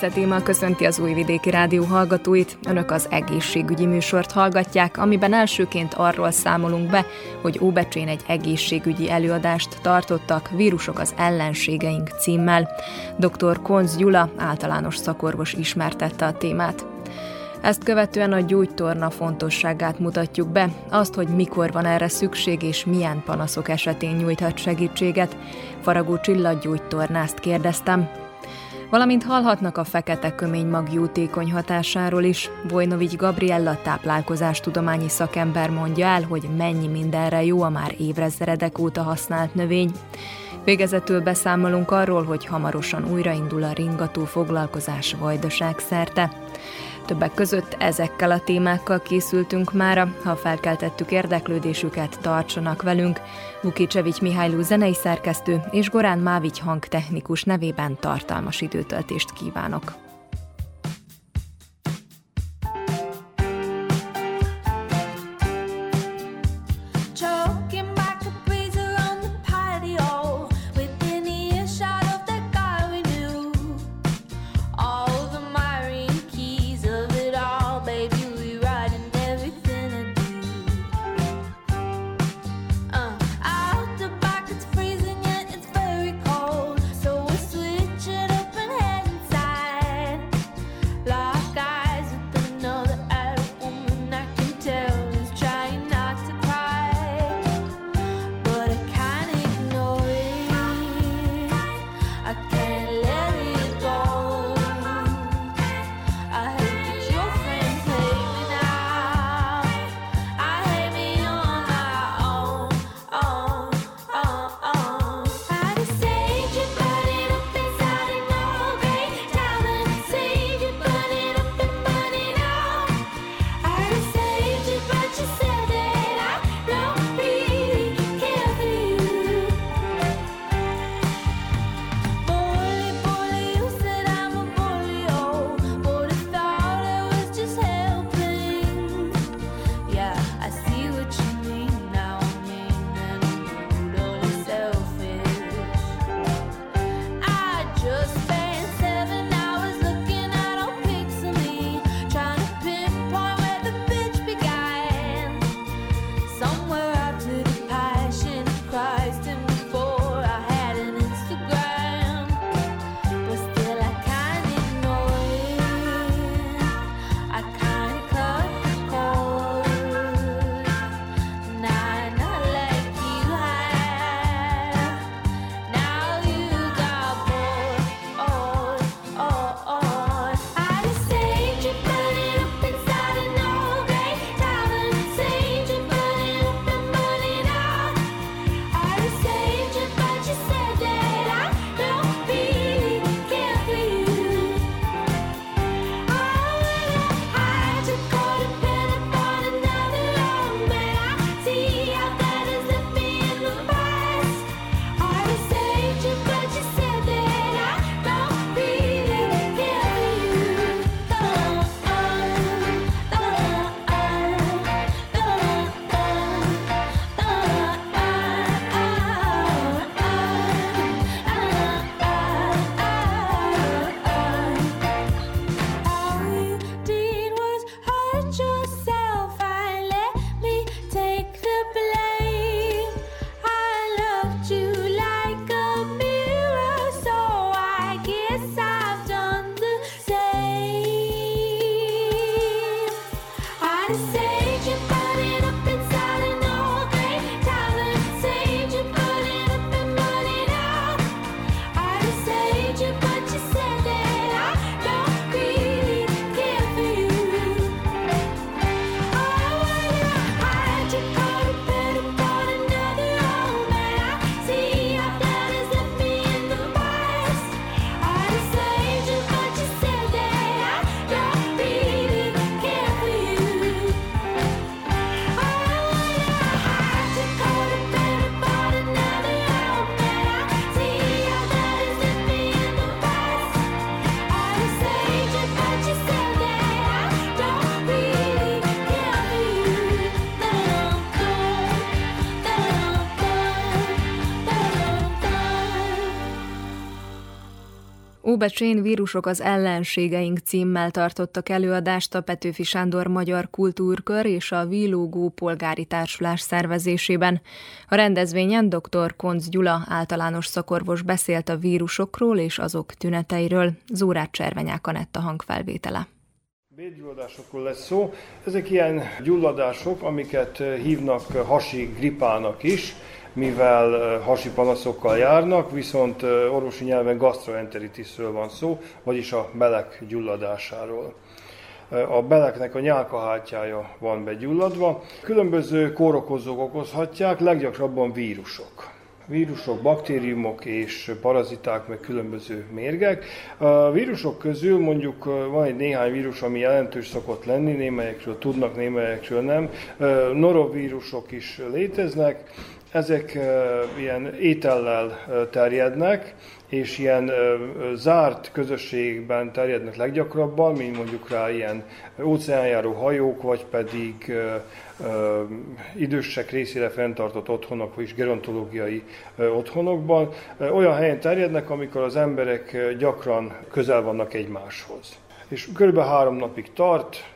Fice téma köszönti az Újvidéki Rádió hallgatóit. Önök az egészségügyi műsort hallgatják, amiben elsőként arról számolunk be, hogy Óbecsén egy egészségügyi előadást tartottak Vírusok az ellenségeink címmel. Dr. Konz Gyula, általános szakorvos ismertette a témát. Ezt követően a gyógytorna fontosságát mutatjuk be, azt, hogy mikor van erre szükség és milyen panaszok esetén nyújthat segítséget. Faragó Csilla gyógytornást kérdeztem, Valamint hallhatnak a fekete kömény mag jótékony hatásáról is. Vojnovics Gabriella táplálkozástudományi szakember mondja el, hogy mennyi mindenre jó a már évrezredek óta használt növény. Végezetül beszámolunk arról, hogy hamarosan újraindul a ringató foglalkozás vajdaság szerte. Többek között ezekkel a témákkal készültünk mára, ha felkeltettük érdeklődésüket, tartsanak velünk. Vukicevics Mihályló zenei szerkesztő és Gorán Mávics hangtechnikus nevében tartalmas időtöltést kívánok. Óbecsén vírusok az ellenségeink címmel tartottak előadást a Petőfi Sándor Magyar Kultúrkör és a Vílógó Polgári Társulás szervezésében. A rendezvényen dr. Konc Gyula általános szakorvos beszélt a vírusokról és azok tüneteiről. Zórát Cservenyák Anetta hangfelvétele. Bégyulladásokról lesz szó. Ezek ilyen gyulladások, amiket hívnak hasi gripának is mivel hasi panaszokkal járnak, viszont orvosi nyelven gastroenteritisről van szó, vagyis a belek gyulladásáról. A beleknek a nyálkahártyája van begyulladva. Különböző kórokozók okozhatják, leggyakrabban vírusok vírusok, baktériumok és paraziták, meg különböző mérgek. A vírusok közül mondjuk van egy néhány vírus, ami jelentős szokott lenni, némelyekről tudnak, némelyekről nem. Norovírusok is léteznek, ezek ilyen étellel terjednek, és ilyen zárt közösségben terjednek leggyakrabban, mint mondjuk rá ilyen óceánjáró hajók, vagy pedig idősek részére fenntartott otthonok, vagyis gerontológiai otthonokban. Olyan helyen terjednek, amikor az emberek gyakran közel vannak egymáshoz. És körülbelül három napig tart,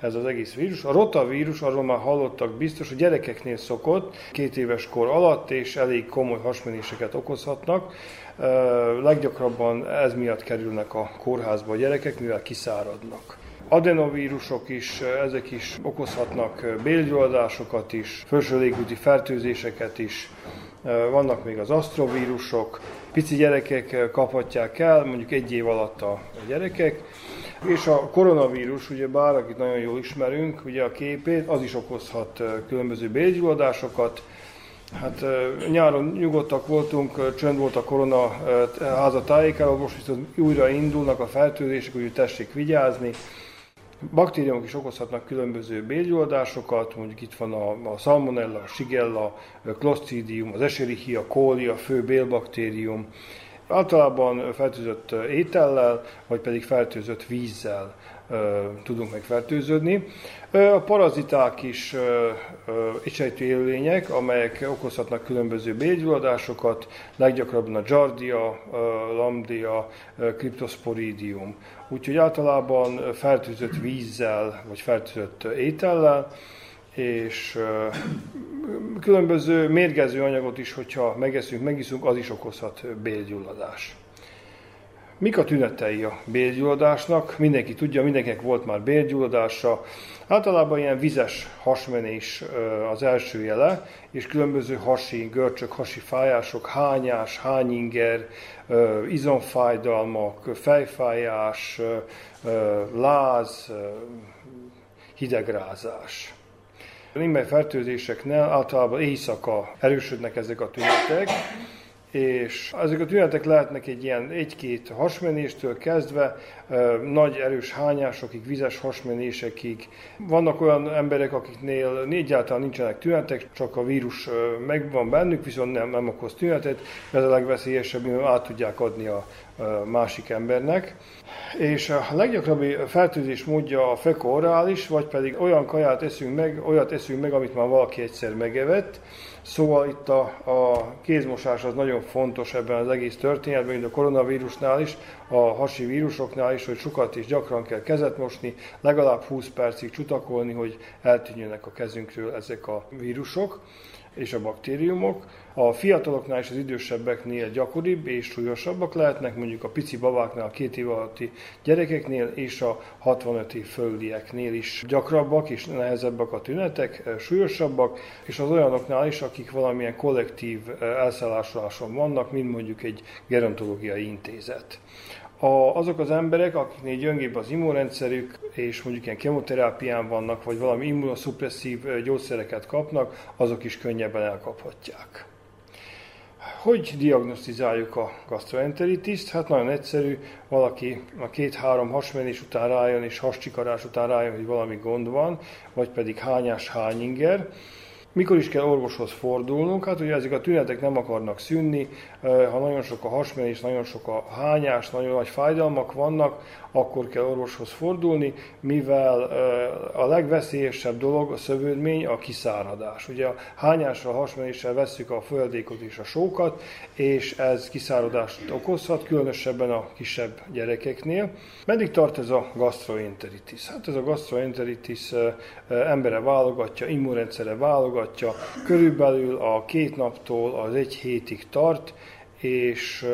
ez az egész vírus. A rotavírus, arról már hallottak biztos, hogy gyerekeknél szokott két éves kor alatt, és elég komoly hasmenéseket okozhatnak. Leggyakrabban ez miatt kerülnek a kórházba a gyerekek, mivel kiszáradnak. Adenovírusok is, ezek is okozhatnak bélgyulladásokat is, felső légúti fertőzéseket is, vannak még az asztrovírusok, pici gyerekek kaphatják el, mondjuk egy év alatt a gyerekek, és a koronavírus, ugye bár, akit nagyon jól ismerünk, ugye a képét, az is okozhat különböző bélgyulladásokat, Hát nyáron nyugodtak voltunk, csönd volt a korona háza tájékáról, most viszont újra indulnak a fertőzések, úgyhogy tessék vigyázni. Baktériumok is okozhatnak különböző bélgyulladásokat, mondjuk itt van a, a salmonella, a shigella, a clostridium, az escherichia coli, a fő bélbaktérium. Általában fertőzött étellel, vagy pedig fertőzött vízzel tudunk megfertőződni. A paraziták is étsejtő élőlények, amelyek okozhatnak különböző bégyulladásokat, leggyakrabban a Giardia, Lambdia, Cryptosporidium. Úgyhogy általában fertőzött vízzel, vagy fertőzött étellel, és különböző mérgező anyagot is, hogyha megeszünk, megiszunk, az is okozhat bélgyulladás. Mik a tünetei a bélgyulladásnak? Mindenki tudja, mindenkinek volt már bélgyulladása. Általában ilyen vizes hasmenés az első jele, és különböző hasi görcsök, hasi fájások, hányás, hányinger, izomfájdalmak, fejfájás, láz, hidegrázás. Némely fertőzéseknél általában éjszaka erősödnek ezek a tünetek, és ezek a tünetek lehetnek egy ilyen egy-két hasmenéstől kezdve, nagy erős hányásokig, vizes hasmenésekig. Vannak olyan emberek, akiknél egyáltalán nincsenek tünetek, csak a vírus megvan bennük, viszont nem, nem okoz tünetet, ez a legveszélyesebb, mivel át tudják adni a, másik embernek. És a leggyakrabbi fertőzés módja a fekoorális, vagy pedig olyan kaját eszünk meg, olyat eszünk meg, amit már valaki egyszer megevett. Szóval itt a, a kézmosás az nagyon fontos ebben az egész történetben, mint a koronavírusnál is, a hasi vírusoknál is, hogy sokat és gyakran kell kezet mosni, legalább 20 percig csutakolni, hogy eltűnjenek a kezünkről ezek a vírusok és a baktériumok. A fiataloknál és az idősebbeknél gyakoribb és súlyosabbak lehetnek, mondjuk a pici babáknál, a két év alatti gyerekeknél és a 65 év földieknél is gyakrabbak és nehezebbek a tünetek, eh, súlyosabbak, és az olyanoknál is, akik valamilyen kollektív eh, elszállásoláson vannak, mint mondjuk egy gerontológiai intézet a, azok az emberek, akiknél gyöngébb az immunrendszerük, és mondjuk ilyen kemoterápián vannak, vagy valami immunoszupresszív gyógyszereket kapnak, azok is könnyebben elkaphatják. Hogy diagnosztizáljuk a gastroenteritiszt? Hát nagyon egyszerű, valaki a két-három hasmenés után rájön, és hascsikarás után rájön, hogy valami gond van, vagy pedig hányás hányinger, Mikor is kell orvoshoz fordulnunk? Hát ugye ezek a tünetek nem akarnak szűnni, ha nagyon sok a hasmenés, nagyon sok a hányás, nagyon nagy fájdalmak vannak, akkor kell orvoshoz fordulni, mivel a legveszélyesebb dolog a szövődmény a kiszáradás. Ugye a hányással, hasmenéssel vesszük a folyadékot és a sókat, és ez kiszáradást okozhat, különösebben a kisebb gyerekeknél. Meddig tart ez a gastroenteritis? Hát ez a gastroenteritis embere válogatja, immunrendszere válogatja, körülbelül a két naptól az egy hétig tart, és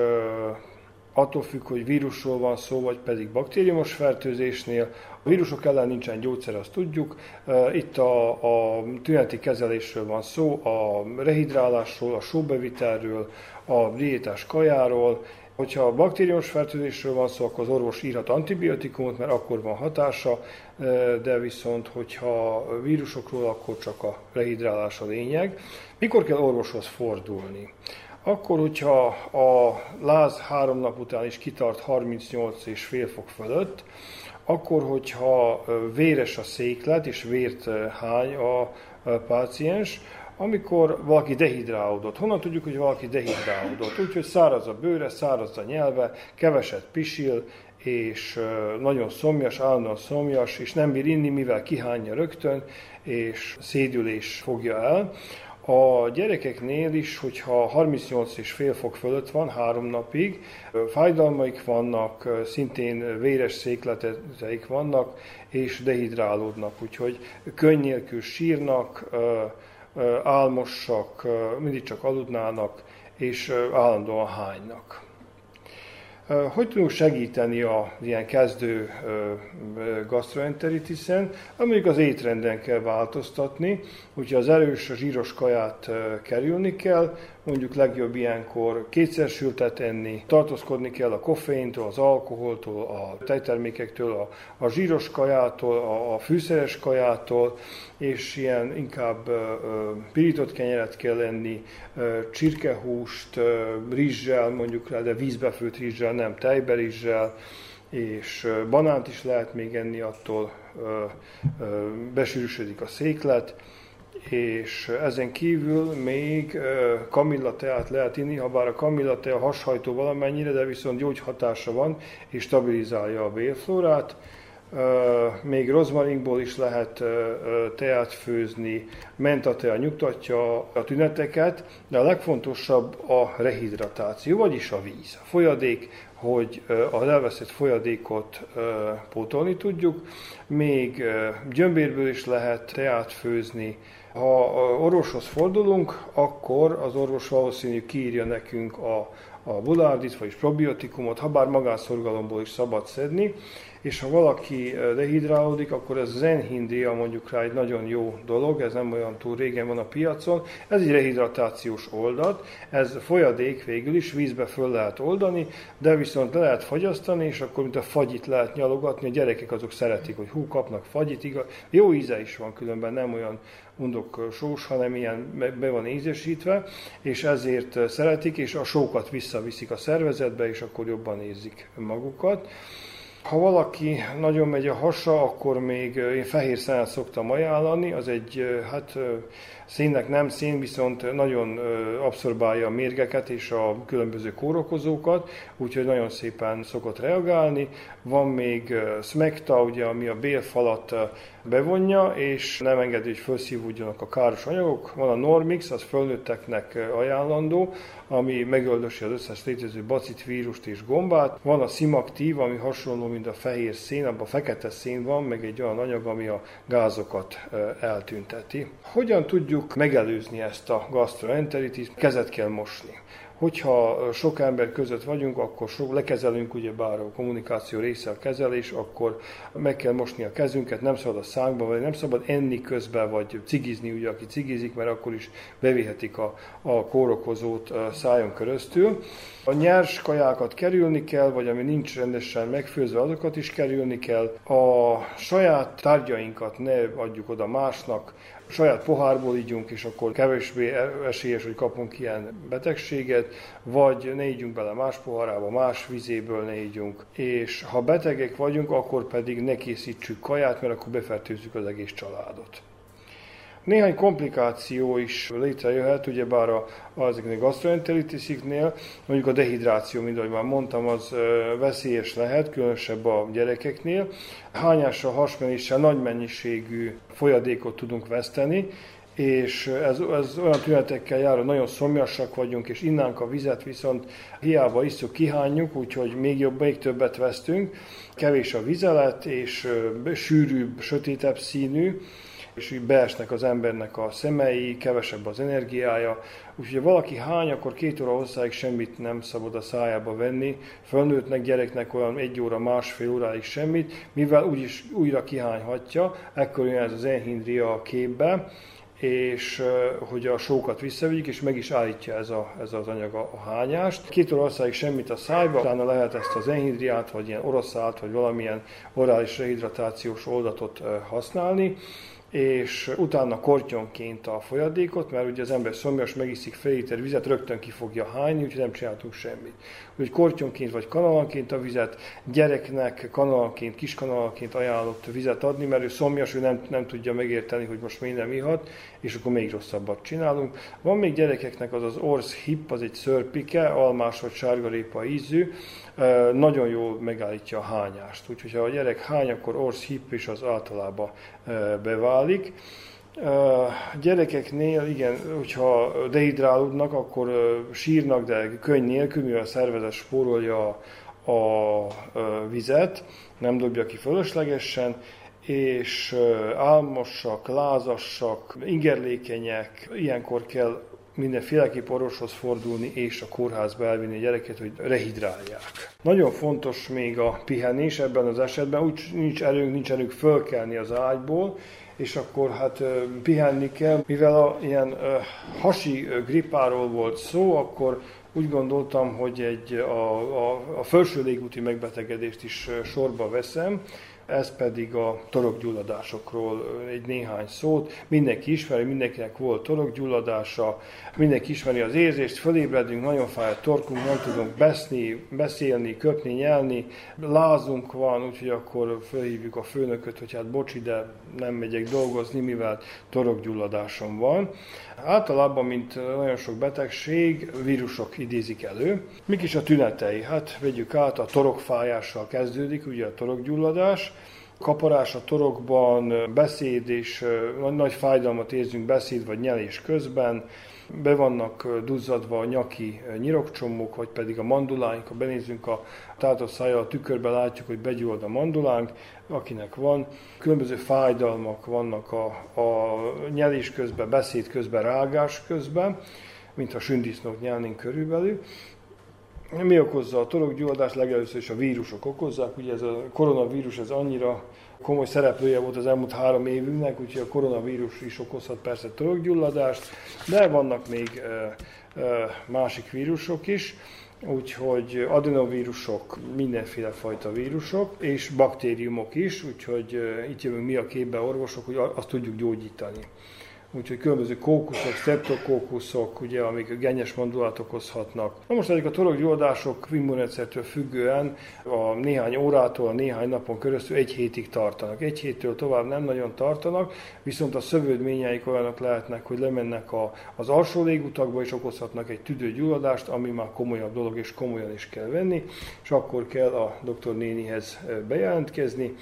attól függ, hogy vírusról van szó, vagy pedig baktériumos fertőzésnél. A vírusok ellen nincsen gyógyszer, azt tudjuk. Itt a, a tüneti kezelésről van szó, a rehidrálásról, a sóbevitelről, a diétás kajáról, Hogyha a baktériumos fertőzésről van szó, akkor az orvos írhat antibiotikumot, mert akkor van hatása, de viszont, hogyha vírusokról, akkor csak a rehidrálás a lényeg. Mikor kell orvoshoz fordulni? Akkor, hogyha a láz három nap után is kitart 38 és fél fok fölött, akkor, hogyha véres a széklet és vért hány a páciens, amikor valaki dehidrálódott. Honnan tudjuk, hogy valaki dehidrálódott? Úgyhogy száraz a bőre, száraz a nyelve, keveset pisil, és nagyon szomjas, állandóan szomjas, és nem bír inni, mivel kihányja rögtön, és szédülés fogja el. A gyerekeknél is, hogyha 38 és fél fok fölött van három napig, fájdalmaik vannak, szintén véres székleteik vannak, és dehidrálódnak, úgyhogy könnyélkül sírnak, álmosak, mindig csak aludnának, és állandóan hánynak. Hogy tudunk segíteni a ilyen kezdő gastroenteritisen? Mondjuk az étrenden kell változtatni, úgyhogy az erős, a zsíros kaját kerülni kell, mondjuk legjobb ilyenkor kétszer sültet enni, tartózkodni kell a koffeintól, az alkoholtól, a tejtermékektől, a, a zsíros kajától, a, a fűszeres kajától, és ilyen inkább ö, pirított kenyeret kell enni, ö, csirkehúst, ö, rizssel mondjuk de vízbefőtt rizssel, nem tejberizssel, és banánt is lehet még enni, attól ö, ö, besűrűsödik a széklet, és ezen kívül még kamilla teát lehet inni, ha bár a kamilla tea hashajtó valamennyire, de viszont gyógyhatása van, és stabilizálja a bélflórát. Még rozmaringból is lehet teát főzni, tea nyugtatja a tüneteket, de a legfontosabb a rehidratáció, vagyis a víz, a folyadék, hogy a elveszett folyadékot pótolni tudjuk. Még gyömbérből is lehet teát főzni, ha orvoshoz fordulunk, akkor az orvos valószínű kiírja nekünk a, a bulárdit, vagyis probiotikumot, ha bár magánszorgalomból is szabad szedni, és ha valaki dehidrálódik, akkor ez zenhindria mondjuk rá egy nagyon jó dolog, ez nem olyan túl régen van a piacon. Ez egy rehidratációs oldat, ez folyadék végül is, vízbe föl lehet oldani, de viszont le lehet fagyasztani, és akkor mint a fagyit lehet nyalogatni, a gyerekek azok szeretik, hogy hú, kapnak fagyit, igaz. Jó íze is van különben, nem olyan undok sós, hanem ilyen be van ízesítve, és ezért szeretik, és a sókat visszaviszik a szervezetbe, és akkor jobban érzik magukat. Ha valaki nagyon megy a hasa, akkor még én fehér szenet szoktam ajánlani, az egy, hát szénnek nem szén, viszont nagyon abszorbálja a mérgeket és a különböző kórokozókat, úgyhogy nagyon szépen szokott reagálni. Van még smekta, ugye, ami a bélfalat bevonja, és nem engedi, hogy felszívódjanak a káros anyagok. Van a Normix, az fölnőtteknek ajánlandó, ami megöldösi az összes létező bacit, vírust és gombát. Van a Simaktív, ami hasonló, mint a fehér szén, abban fekete szén van, meg egy olyan anyag, ami a gázokat eltünteti. Hogyan tudjuk megelőzni ezt a gastroenteritis? Kezet kell mosni. Hogyha sok ember között vagyunk, akkor sok, lekezelünk, ugye bár a kommunikáció része a kezelés, akkor meg kell mosni a kezünket, nem szabad a szánkba, vagy nem szabad enni közben, vagy cigizni, ugye aki cigizik, mert akkor is bevihetik a, a kórokozót szájon köröztül. A nyers kajákat kerülni kell, vagy ami nincs rendesen megfőzve, azokat is kerülni kell. A saját tárgyainkat ne adjuk oda másnak, saját pohárból ígyunk, és akkor kevésbé esélyes, hogy kapunk ilyen betegséget, vagy ne ígyunk bele más poharába, más vizéből ne ígyunk, és ha betegek vagyunk, akkor pedig ne készítsük kaját, mert akkor befertőzzük az egész családot. Néhány komplikáció is létrejöhet, ugyebár a, azoknak gastroenteritisziknél, mondjuk a dehidráció, mint ahogy már mondtam, az veszélyes lehet, különösebb a gyerekeknél. Hányással, hasmenéssel nagy mennyiségű folyadékot tudunk veszteni, és ez, ez olyan tünetekkel jár, hogy nagyon szomjasak vagyunk, és innánk a vizet viszont hiába isszuk, kihányjuk, úgyhogy még jobb, még többet vesztünk. Kevés a vizelet, és sűrűbb, sötétebb színű, és így beesnek az embernek a szemei, kevesebb az energiája. Úgyhogy ha valaki hány, akkor két óra hosszáig semmit nem szabad a szájába venni. Fölnőttnek, gyereknek olyan egy óra, másfél óráig semmit, mivel úgyis újra kihányhatja, ekkor jön ez az enhindria a képbe, és hogy a sókat visszavigyük, és meg is állítja ez, a, ez az anyag a, a hányást. Két országig semmit a szájba, utána lehet ezt az enhidriát, vagy ilyen oroszát, vagy valamilyen orális rehidratációs oldatot használni, és utána kortyonként a folyadékot, mert ugye az ember szomjas, megiszik fél liter vizet, rögtön ki fogja hányni, úgyhogy nem csináltunk semmit. Úgyhogy kortyonként vagy kanalanként a vizet, gyereknek kanalanként, kis kanalanként ajánlott vizet adni, mert ő szomjas, ő nem, nem tudja megérteni, hogy most nem ihat, és akkor még rosszabbat csinálunk. Van még gyerekeknek az az orsz hip, az egy szörpike, almás vagy sárgarépa ízű, nagyon jól megállítja a hányást. Úgyhogy ha a gyerek hány, akkor orsz hip is az általában beválik. Gyerekeknél, igen, hogyha dehidrálódnak, akkor sírnak, de könyv nélkül, mivel a szervezet spórolja a vizet, nem dobja ki fölöslegesen, és álmosak, lázassak, ingerlékenyek, ilyenkor kell mindenféleképp orvoshoz fordulni és a kórházba elvinni a gyereket, hogy rehidrálják. Nagyon fontos még a pihenés ebben az esetben, úgy nincs erőnk, nincs erőnk fölkelni az ágyból, és akkor hát pihenni kell. Mivel a ilyen hasi gripáról volt szó, akkor úgy gondoltam, hogy egy, a, a, a felső légúti megbetegedést is sorba veszem, ez pedig a torokgyulladásokról egy néhány szót. Mindenki ismeri, mindenkinek volt torokgyulladása, mindenki ismeri az érzést, fölébredünk, nagyon fáj a torkunk, nem tudunk beszni, beszélni, köpni, nyelni, lázunk van, úgyhogy akkor felhívjuk a főnököt, hogy hát bocsi, de nem megyek dolgozni, mivel torokgyulladásom van. Általában, mint nagyon sok betegség, vírusok idézik elő. Mik is a tünetei? Hát vegyük át, a torokfájással kezdődik, ugye a torokgyulladás, kaparás a torokban, beszéd és nagy fájdalmat érzünk beszéd vagy nyelés közben, be vannak duzzadva a nyaki nyirokcsomók, vagy pedig a manduláink, ha benézünk a tátott szája a tükörbe, látjuk, hogy begyullad a mandulánk, akinek van. Különböző fájdalmak vannak a, a nyelés közben, beszéd közben, rágás közben, mint a sündisznót nyelnénk körülbelül. Mi okozza a torokgyulladást? Legelőször is a vírusok okozzák. Ugye ez a koronavírus ez annyira komoly szereplője volt az elmúlt három évünknek, úgyhogy a koronavírus is okozhat persze torokgyulladást, de vannak még másik vírusok is, úgyhogy adenovírusok, mindenféle fajta vírusok, és baktériumok is, úgyhogy itt jövünk mi a képbe orvosok, hogy azt tudjuk gyógyítani úgyhogy különböző kókuszok, streptokókuszok, ugye, amik gennyes mandulát okozhatnak. Na most ezek a torokgyódások immunrendszertől függően a néhány órától, a néhány napon keresztül egy hétig tartanak. Egy héttől tovább nem nagyon tartanak, viszont a szövődményeik olyanok lehetnek, hogy lemennek a, az alsó légutakba és okozhatnak egy tüdőgyulladást, ami már komolyabb dolog és komolyan is kell venni, és akkor kell a doktor nénihez bejelentkezni.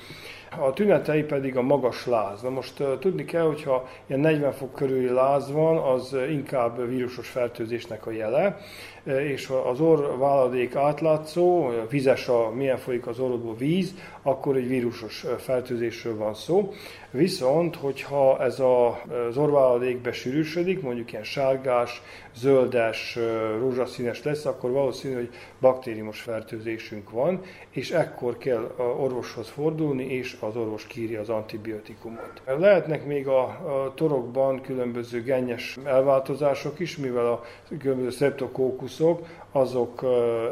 A tünetei pedig a magas láz. Na most tudni kell, hogyha ilyen 40 fok körüli láz van, az inkább vírusos fertőzésnek a jele, és az orr váladék átlátszó, vizes a, milyen folyik az orrodból víz, akkor egy vírusos fertőzésről van szó. Viszont, hogyha ez a, az orrváladék besűrűsödik, mondjuk ilyen sárgás, zöldes, rózsaszínes lesz, akkor valószínű, hogy baktériumos fertőzésünk van, és ekkor kell orvoshoz fordulni, és az orvos kírja az antibiotikumot. Lehetnek még a, torokban különböző gennyes elváltozások is, mivel a különböző streptokókuszok azok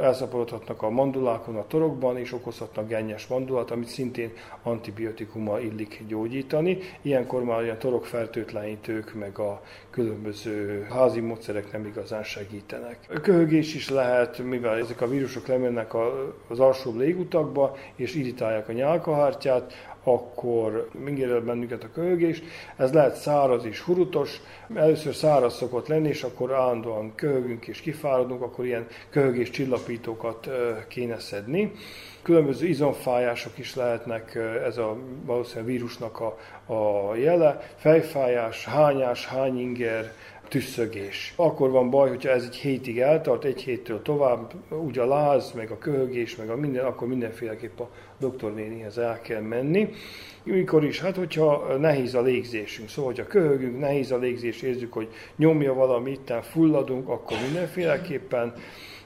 elszaporodhatnak a mandulákon, a torokban, és okozhatnak gennyes mandulát, amit szintén antibiotikummal illik gyógyítani. Ilyenkor már a torokfertőtlenítők, meg a különböző házi módszerek nem igazán segítenek. Köhögés is lehet, mivel ezek a vírusok lemennek az alsóbb légutakba, és irritálják a nyálkahártyát, akkor mindjárt bennünket a köhögés. Ez lehet száraz és hurutos. Először száraz szokott lenni, és akkor állandóan köhögünk és kifáradunk, akkor ilyen köhögés csillapítókat kéne szedni. Különböző izomfájások is lehetnek, ez a valószínűleg vírusnak a, a jele. Fejfájás, hányás, hányinger, tüsszögés. Akkor van baj, hogyha ez egy hétig eltart, egy héttől tovább, úgy a láz, meg a köhögés, meg a minden, akkor mindenféleképp a doktornénihez el kell menni. Mikor is? Hát, hogyha nehéz a légzésünk, szóval, hogyha köhögünk, nehéz a légzés, érzük, hogy nyomja valami, itten fulladunk, akkor mindenféleképpen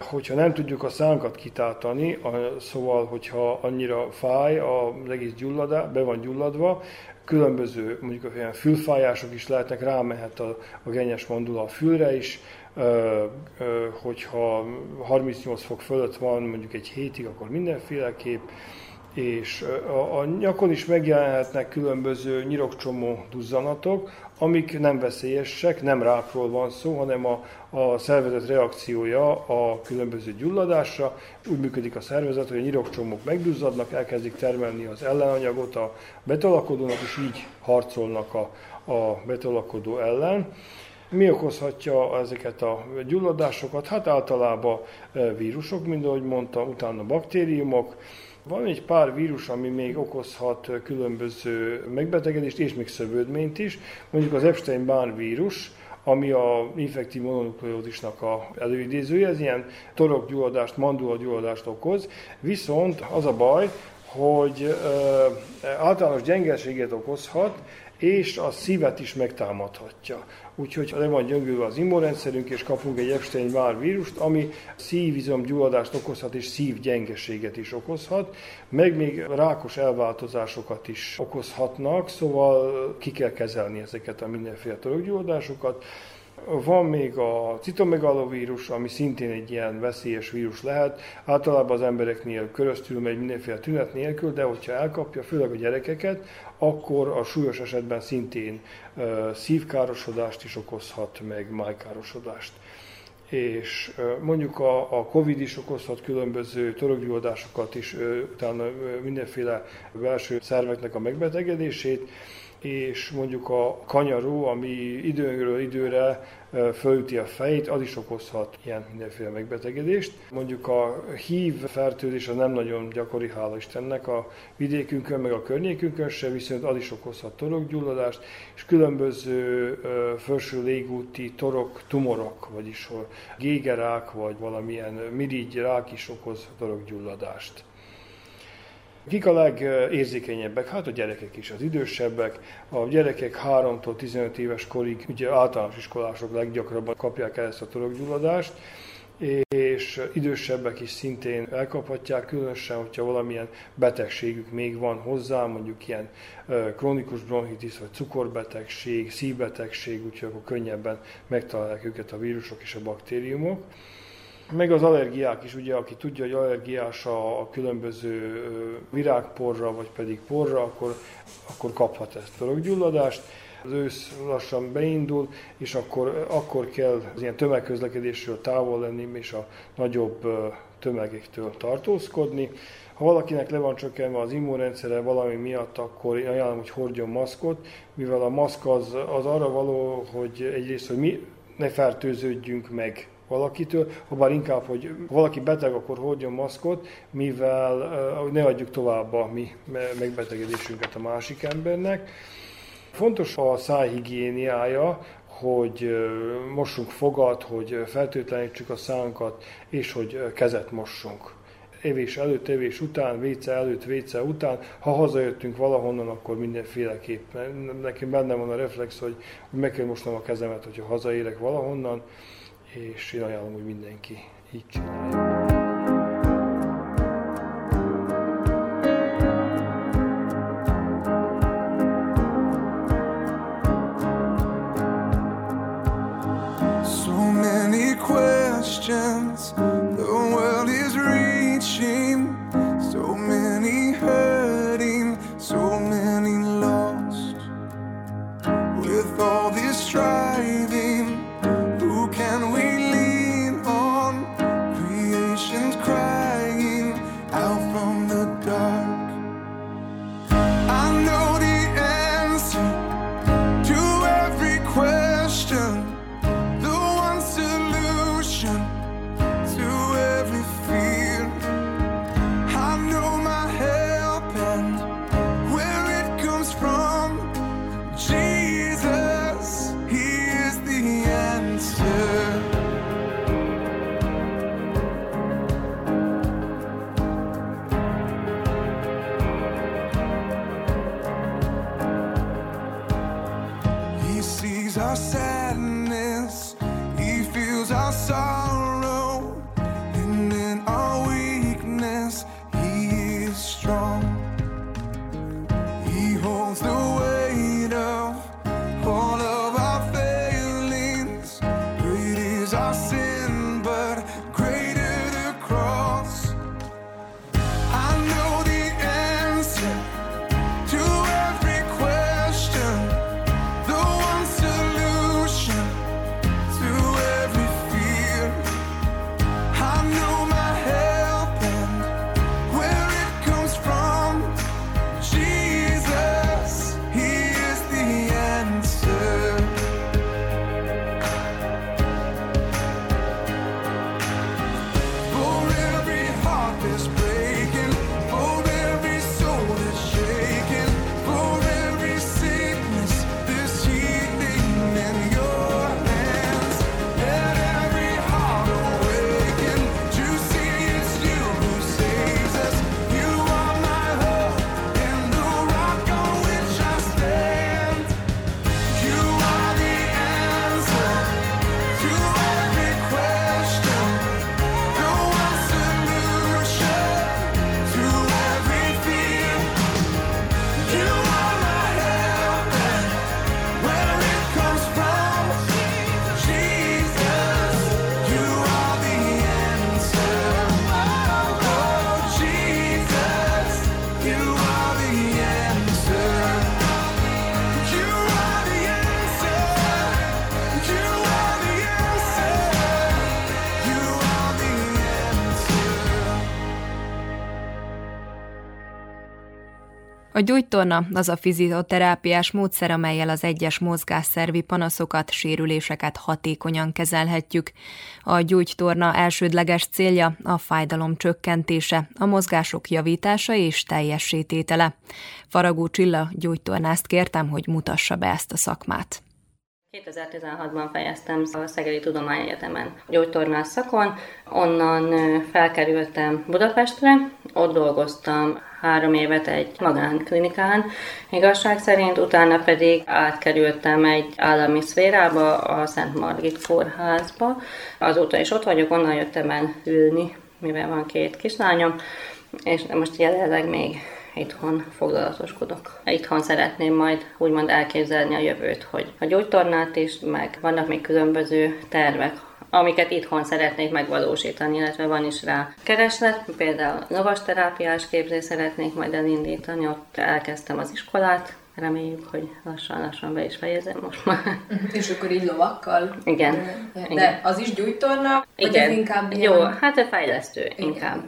hogyha nem tudjuk a szánkat kitáltani, szóval, hogyha annyira fáj az egész gyulladá, be van gyulladva, különböző mondjuk olyan fülfájások is lehetnek, rámehet a, a genyes mandula a fülre is, ö, ö, hogyha 38 fok fölött van mondjuk egy hétig, akkor mindenféleképp, és a, a nyakon is megjelenhetnek különböző nyirokcsomó duzzanatok, amik nem veszélyesek, nem rákról van szó, hanem a, a szervezet reakciója a különböző gyulladásra. Úgy működik a szervezet, hogy a nyirokcsomók megduzzadnak, elkezdik termelni az ellenanyagot a betalakodónak, és így harcolnak a, a betalakodó ellen. Mi okozhatja ezeket a gyulladásokat? Hát általában e, vírusok, mint ahogy mondtam, utána baktériumok, van egy pár vírus, ami még okozhat különböző megbetegedést és még szövődményt is, mondjuk az Epstein-Barr vírus, ami a infektív mononukleózisnak a előidézője, ez ilyen torokgyulladást, mandulagyulladást okoz, viszont az a baj, hogy általános gyengeséget okozhat, és a szívet is megtámadhatja. Úgyhogy le van gyöngülve az immunrendszerünk, és kapunk egy Epstein-Barr vírust, ami szívizom gyulladást okozhat, és szívgyengeséget is okozhat, meg még rákos elváltozásokat is okozhatnak, szóval ki kell kezelni ezeket a mindenféle torokgyulladásokat. Van még a citomegalovírus, ami szintén egy ilyen veszélyes vírus lehet. Általában az embereknél köröztül megy mindenféle tünet nélkül, de hogyha elkapja, főleg a gyerekeket, akkor a súlyos esetben szintén szívkárosodást is okozhat, meg májkárosodást és mondjuk a, a Covid is okozhat különböző torokgyulladásokat is, utána mindenféle belső szerveknek a megbetegedését, és mondjuk a kanyaró, ami időről időre fölüti a fejét, az is okozhat ilyen mindenféle megbetegedést. Mondjuk a hív fertőzés az nem nagyon gyakori, hála Istennek a vidékünkön, meg a környékünkön se, viszont az is okozhat torokgyulladást, és különböző felső légúti torok, tumorok, vagyis gégerák, vagy valamilyen mirigy rák is okoz torokgyulladást. Kik a legérzékenyebbek? Hát a gyerekek is, az idősebbek. A gyerekek 3-tól 15 éves korig, ugye általános iskolások leggyakrabban kapják el ezt a torokgyulladást, és idősebbek is szintén elkaphatják, különösen, hogyha valamilyen betegségük még van hozzá, mondjuk ilyen krónikus bronchitis, vagy cukorbetegség, szívbetegség, úgyhogy akkor könnyebben megtalálják őket a vírusok és a baktériumok. Meg az allergiák is, ugye, aki tudja, hogy allergiás a, különböző virágporra, vagy pedig porra, akkor, akkor kaphat ezt torokgyulladást. Az ősz lassan beindul, és akkor, akkor kell az ilyen tömegközlekedésről távol lenni, és a nagyobb tömegektől tartózkodni. Ha valakinek le van csökkenve az immunrendszere valami miatt, akkor én ajánlom, hogy hordjon maszkot, mivel a maszk az, az arra való, hogy egyrészt, hogy mi ne fertőződjünk meg valakitől, ha bár inkább, hogy valaki beteg, akkor hordjon maszkot, mivel uh, ne adjuk tovább a mi megbetegedésünket a másik embernek. Fontos a szájhigiéniája, hogy mossunk fogat, hogy feltétlenítsük a szánkat, és hogy kezet mossunk. Évés előtt, évés után, véce előtt, véce után. Ha hazajöttünk valahonnan, akkor mindenféleképp. Nekem benne van a reflex, hogy meg kell mosnom a kezemet, hogyha hazaérek valahonnan és én ajánlom, hogy mindenki így csinálja. A gyógytorna az a fizioterápiás módszer, amelyel az egyes mozgásszervi panaszokat, sérüléseket hatékonyan kezelhetjük. A gyógytorna elsődleges célja a fájdalom csökkentése, a mozgások javítása és teljessététele. Faragó Csilla gyógytornást kértem, hogy mutassa be ezt a szakmát. 2016-ban fejeztem a Szegedi Tudományegyetemen gyógytornás szakon, onnan felkerültem Budapestre, ott dolgoztam három évet egy magánklinikán, igazság szerint, utána pedig átkerültem egy állami szférába, a Szent Margit kórházba. Azóta is ott vagyok, onnan jöttem el ülni, mivel van két kislányom, és most jelenleg még itthon foglalatoskodok. Itthon szeretném majd úgymond elképzelni a jövőt, hogy a gyógytornát is, meg vannak még különböző tervek, amiket itthon szeretnék megvalósítani, illetve van is rá kereslet, például lovas terápiás képzést szeretnék majd elindítani, ott elkezdtem az iskolát, reméljük, hogy lassan-lassan be is fejezem most már. És akkor így lovakkal? Igen. De Igen. az is gyújtorna? Igen. Vagy ez inkább Jó, ilyen... hát fejlesztő Igen. inkább.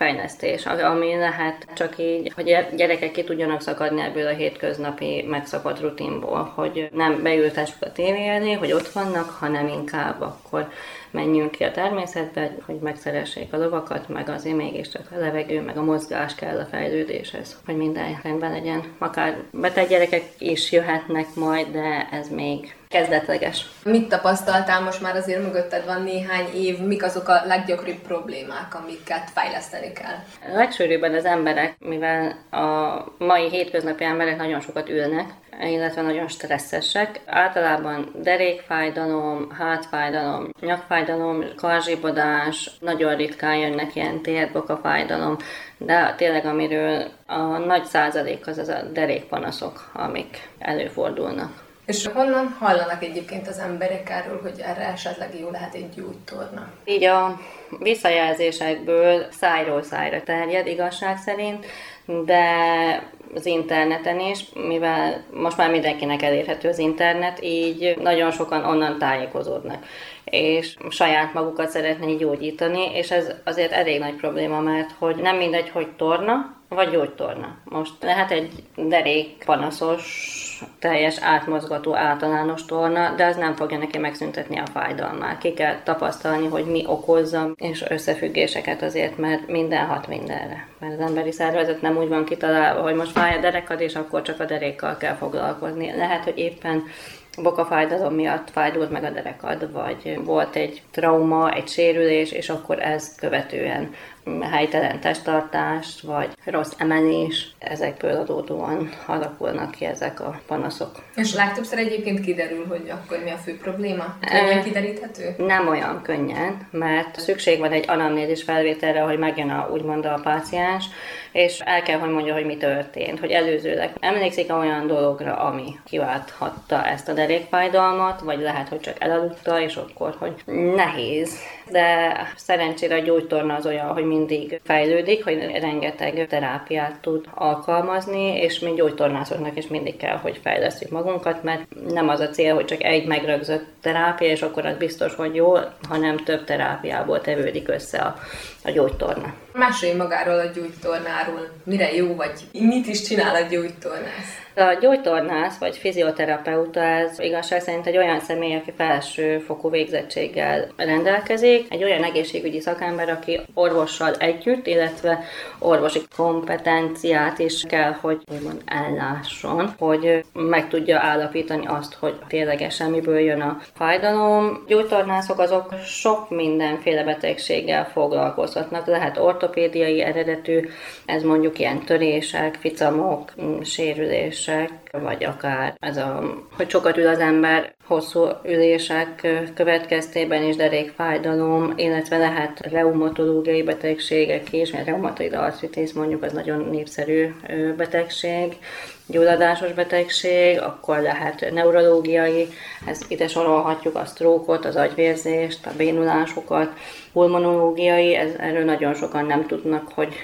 Fejlesztés, ami lehet csak így, hogy gyerekek ki tudjanak szakadni ebből a hétköznapi megszakadt rutinból, hogy nem beültessük a tévé hogy ott vannak, hanem inkább akkor menjünk ki a természetbe, hogy megszeressék a lovakat, meg azért mégiscsak a levegő, meg a mozgás kell a fejlődéshez, hogy minden rendben legyen. Akár beteg gyerekek is jöhetnek majd, de ez még kezdetleges. Mit tapasztaltál most már azért mögötted van néhány év, mik azok a leggyakoribb problémák, amiket fejleszteni kell? A legsűrűbben az emberek, mivel a mai hétköznapi emberek nagyon sokat ülnek, illetve nagyon stresszesek. Általában derékfájdalom, hátfájdalom, nyakfájdalom, karzsibodás, nagyon ritkán jönnek ilyen térboka-fájdalom, de tényleg amiről a nagy százalék az az a derékpanaszok, amik előfordulnak. És honnan hallanak egyébként az emberek erről, hogy erre esetleg jó lehet egy gyújtorna? Így a visszajelzésekből szájról szájra terjed igazság szerint, de az interneten is, mivel most már mindenkinek elérhető az internet, így nagyon sokan onnan tájékozódnak és saját magukat szeretnék gyógyítani, és ez azért elég nagy probléma, mert hogy nem mindegy, hogy torna, vagy gyógytorna. Most lehet egy derék panaszos, teljes átmozgató általános torna, de az nem fogja neki megszüntetni a fájdalmát. Ki kell tapasztalni, hogy mi okozza, és összefüggéseket azért, mert minden hat mindenre. Mert az emberi szervezet nem úgy van kitalálva, hogy most fáj a derekad, és akkor csak a derékkal kell foglalkozni. Lehet, hogy éppen bokafájdalom miatt fájdult meg a derekad, vagy volt egy trauma, egy sérülés, és akkor ezt követően helytelen testtartás, vagy rossz emelés, ezekből adódóan alakulnak ki ezek a panaszok. És legtöbbször egyébként kiderül, hogy akkor mi a fő probléma? Könnyen kideríthető? Nem olyan könnyen, mert szükség van egy anamnézis felvételre, hogy megjön a, úgymond a páciens, és el kell, hogy mondja, hogy mi történt, hogy előzőleg emlékszik olyan dologra, ami kiválthatta ezt a derékfájdalmat, vagy lehet, hogy csak elaludta, és akkor, hogy nehéz. De szerencsére a gyógytorna az olyan, hogy mindig fejlődik, hogy rengeteg terápiát tud alkalmazni, és mi gyógytornászoknak is mindig kell, hogy fejlesztjük magunkat, mert nem az a cél, hogy csak egy megrögzött terápia, és akkor az biztos, hogy jó, hanem több terápiából tevődik össze a, a gyógytorna. Mesélj magáról a gyógytornáról, mire jó vagy, mit is csinál a gyógytornász? A gyógytornász vagy fizioterapeuta ez igazság szerint egy olyan személy, aki felső fokú végzettséggel rendelkezik, egy olyan egészségügyi szakember, aki orvossal együtt, illetve orvosi kompetenciát is kell, hogy úgymond ellásson, hogy meg tudja állapítani azt, hogy ténylegesen miből jön a fájdalom. Gyógytornászok azok sok mindenféle betegséggel foglalkozhatnak, lehet ortopédiai eredetű, ez mondjuk ilyen törések, ficamok, sérülések, vagy akár ez a, hogy sokat ül az ember hosszú ülések következtében is derékfájdalom, illetve lehet reumatológiai betegségek is, mert reumatoid artritis mondjuk az nagyon népszerű betegség, gyulladásos betegség, akkor lehet neurológiai, ez ide sorolhatjuk a sztrókot, az agyvérzést, a bénulásokat, pulmonológiai, ez, erről nagyon sokan nem tudnak, hogy,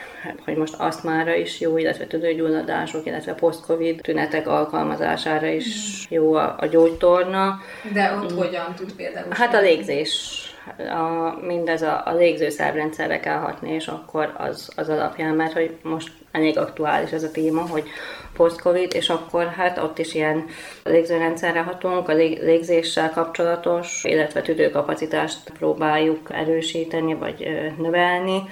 hogy most asztmára is jó, illetve tüdőgyulladások, illetve post-covid tünetek alkalmazására is jó a, a gyógytorna. De ott hmm. hogyan tud például? Hát a légzés a, mindez a, a légzőszervrendszerre kell hatni, és akkor az, az alapján, mert hogy most elég aktuális ez a téma, hogy post-covid, és akkor hát ott is ilyen légzőrendszerre hatunk, a légzéssel kapcsolatos, illetve tüdőkapacitást próbáljuk erősíteni, vagy növelni,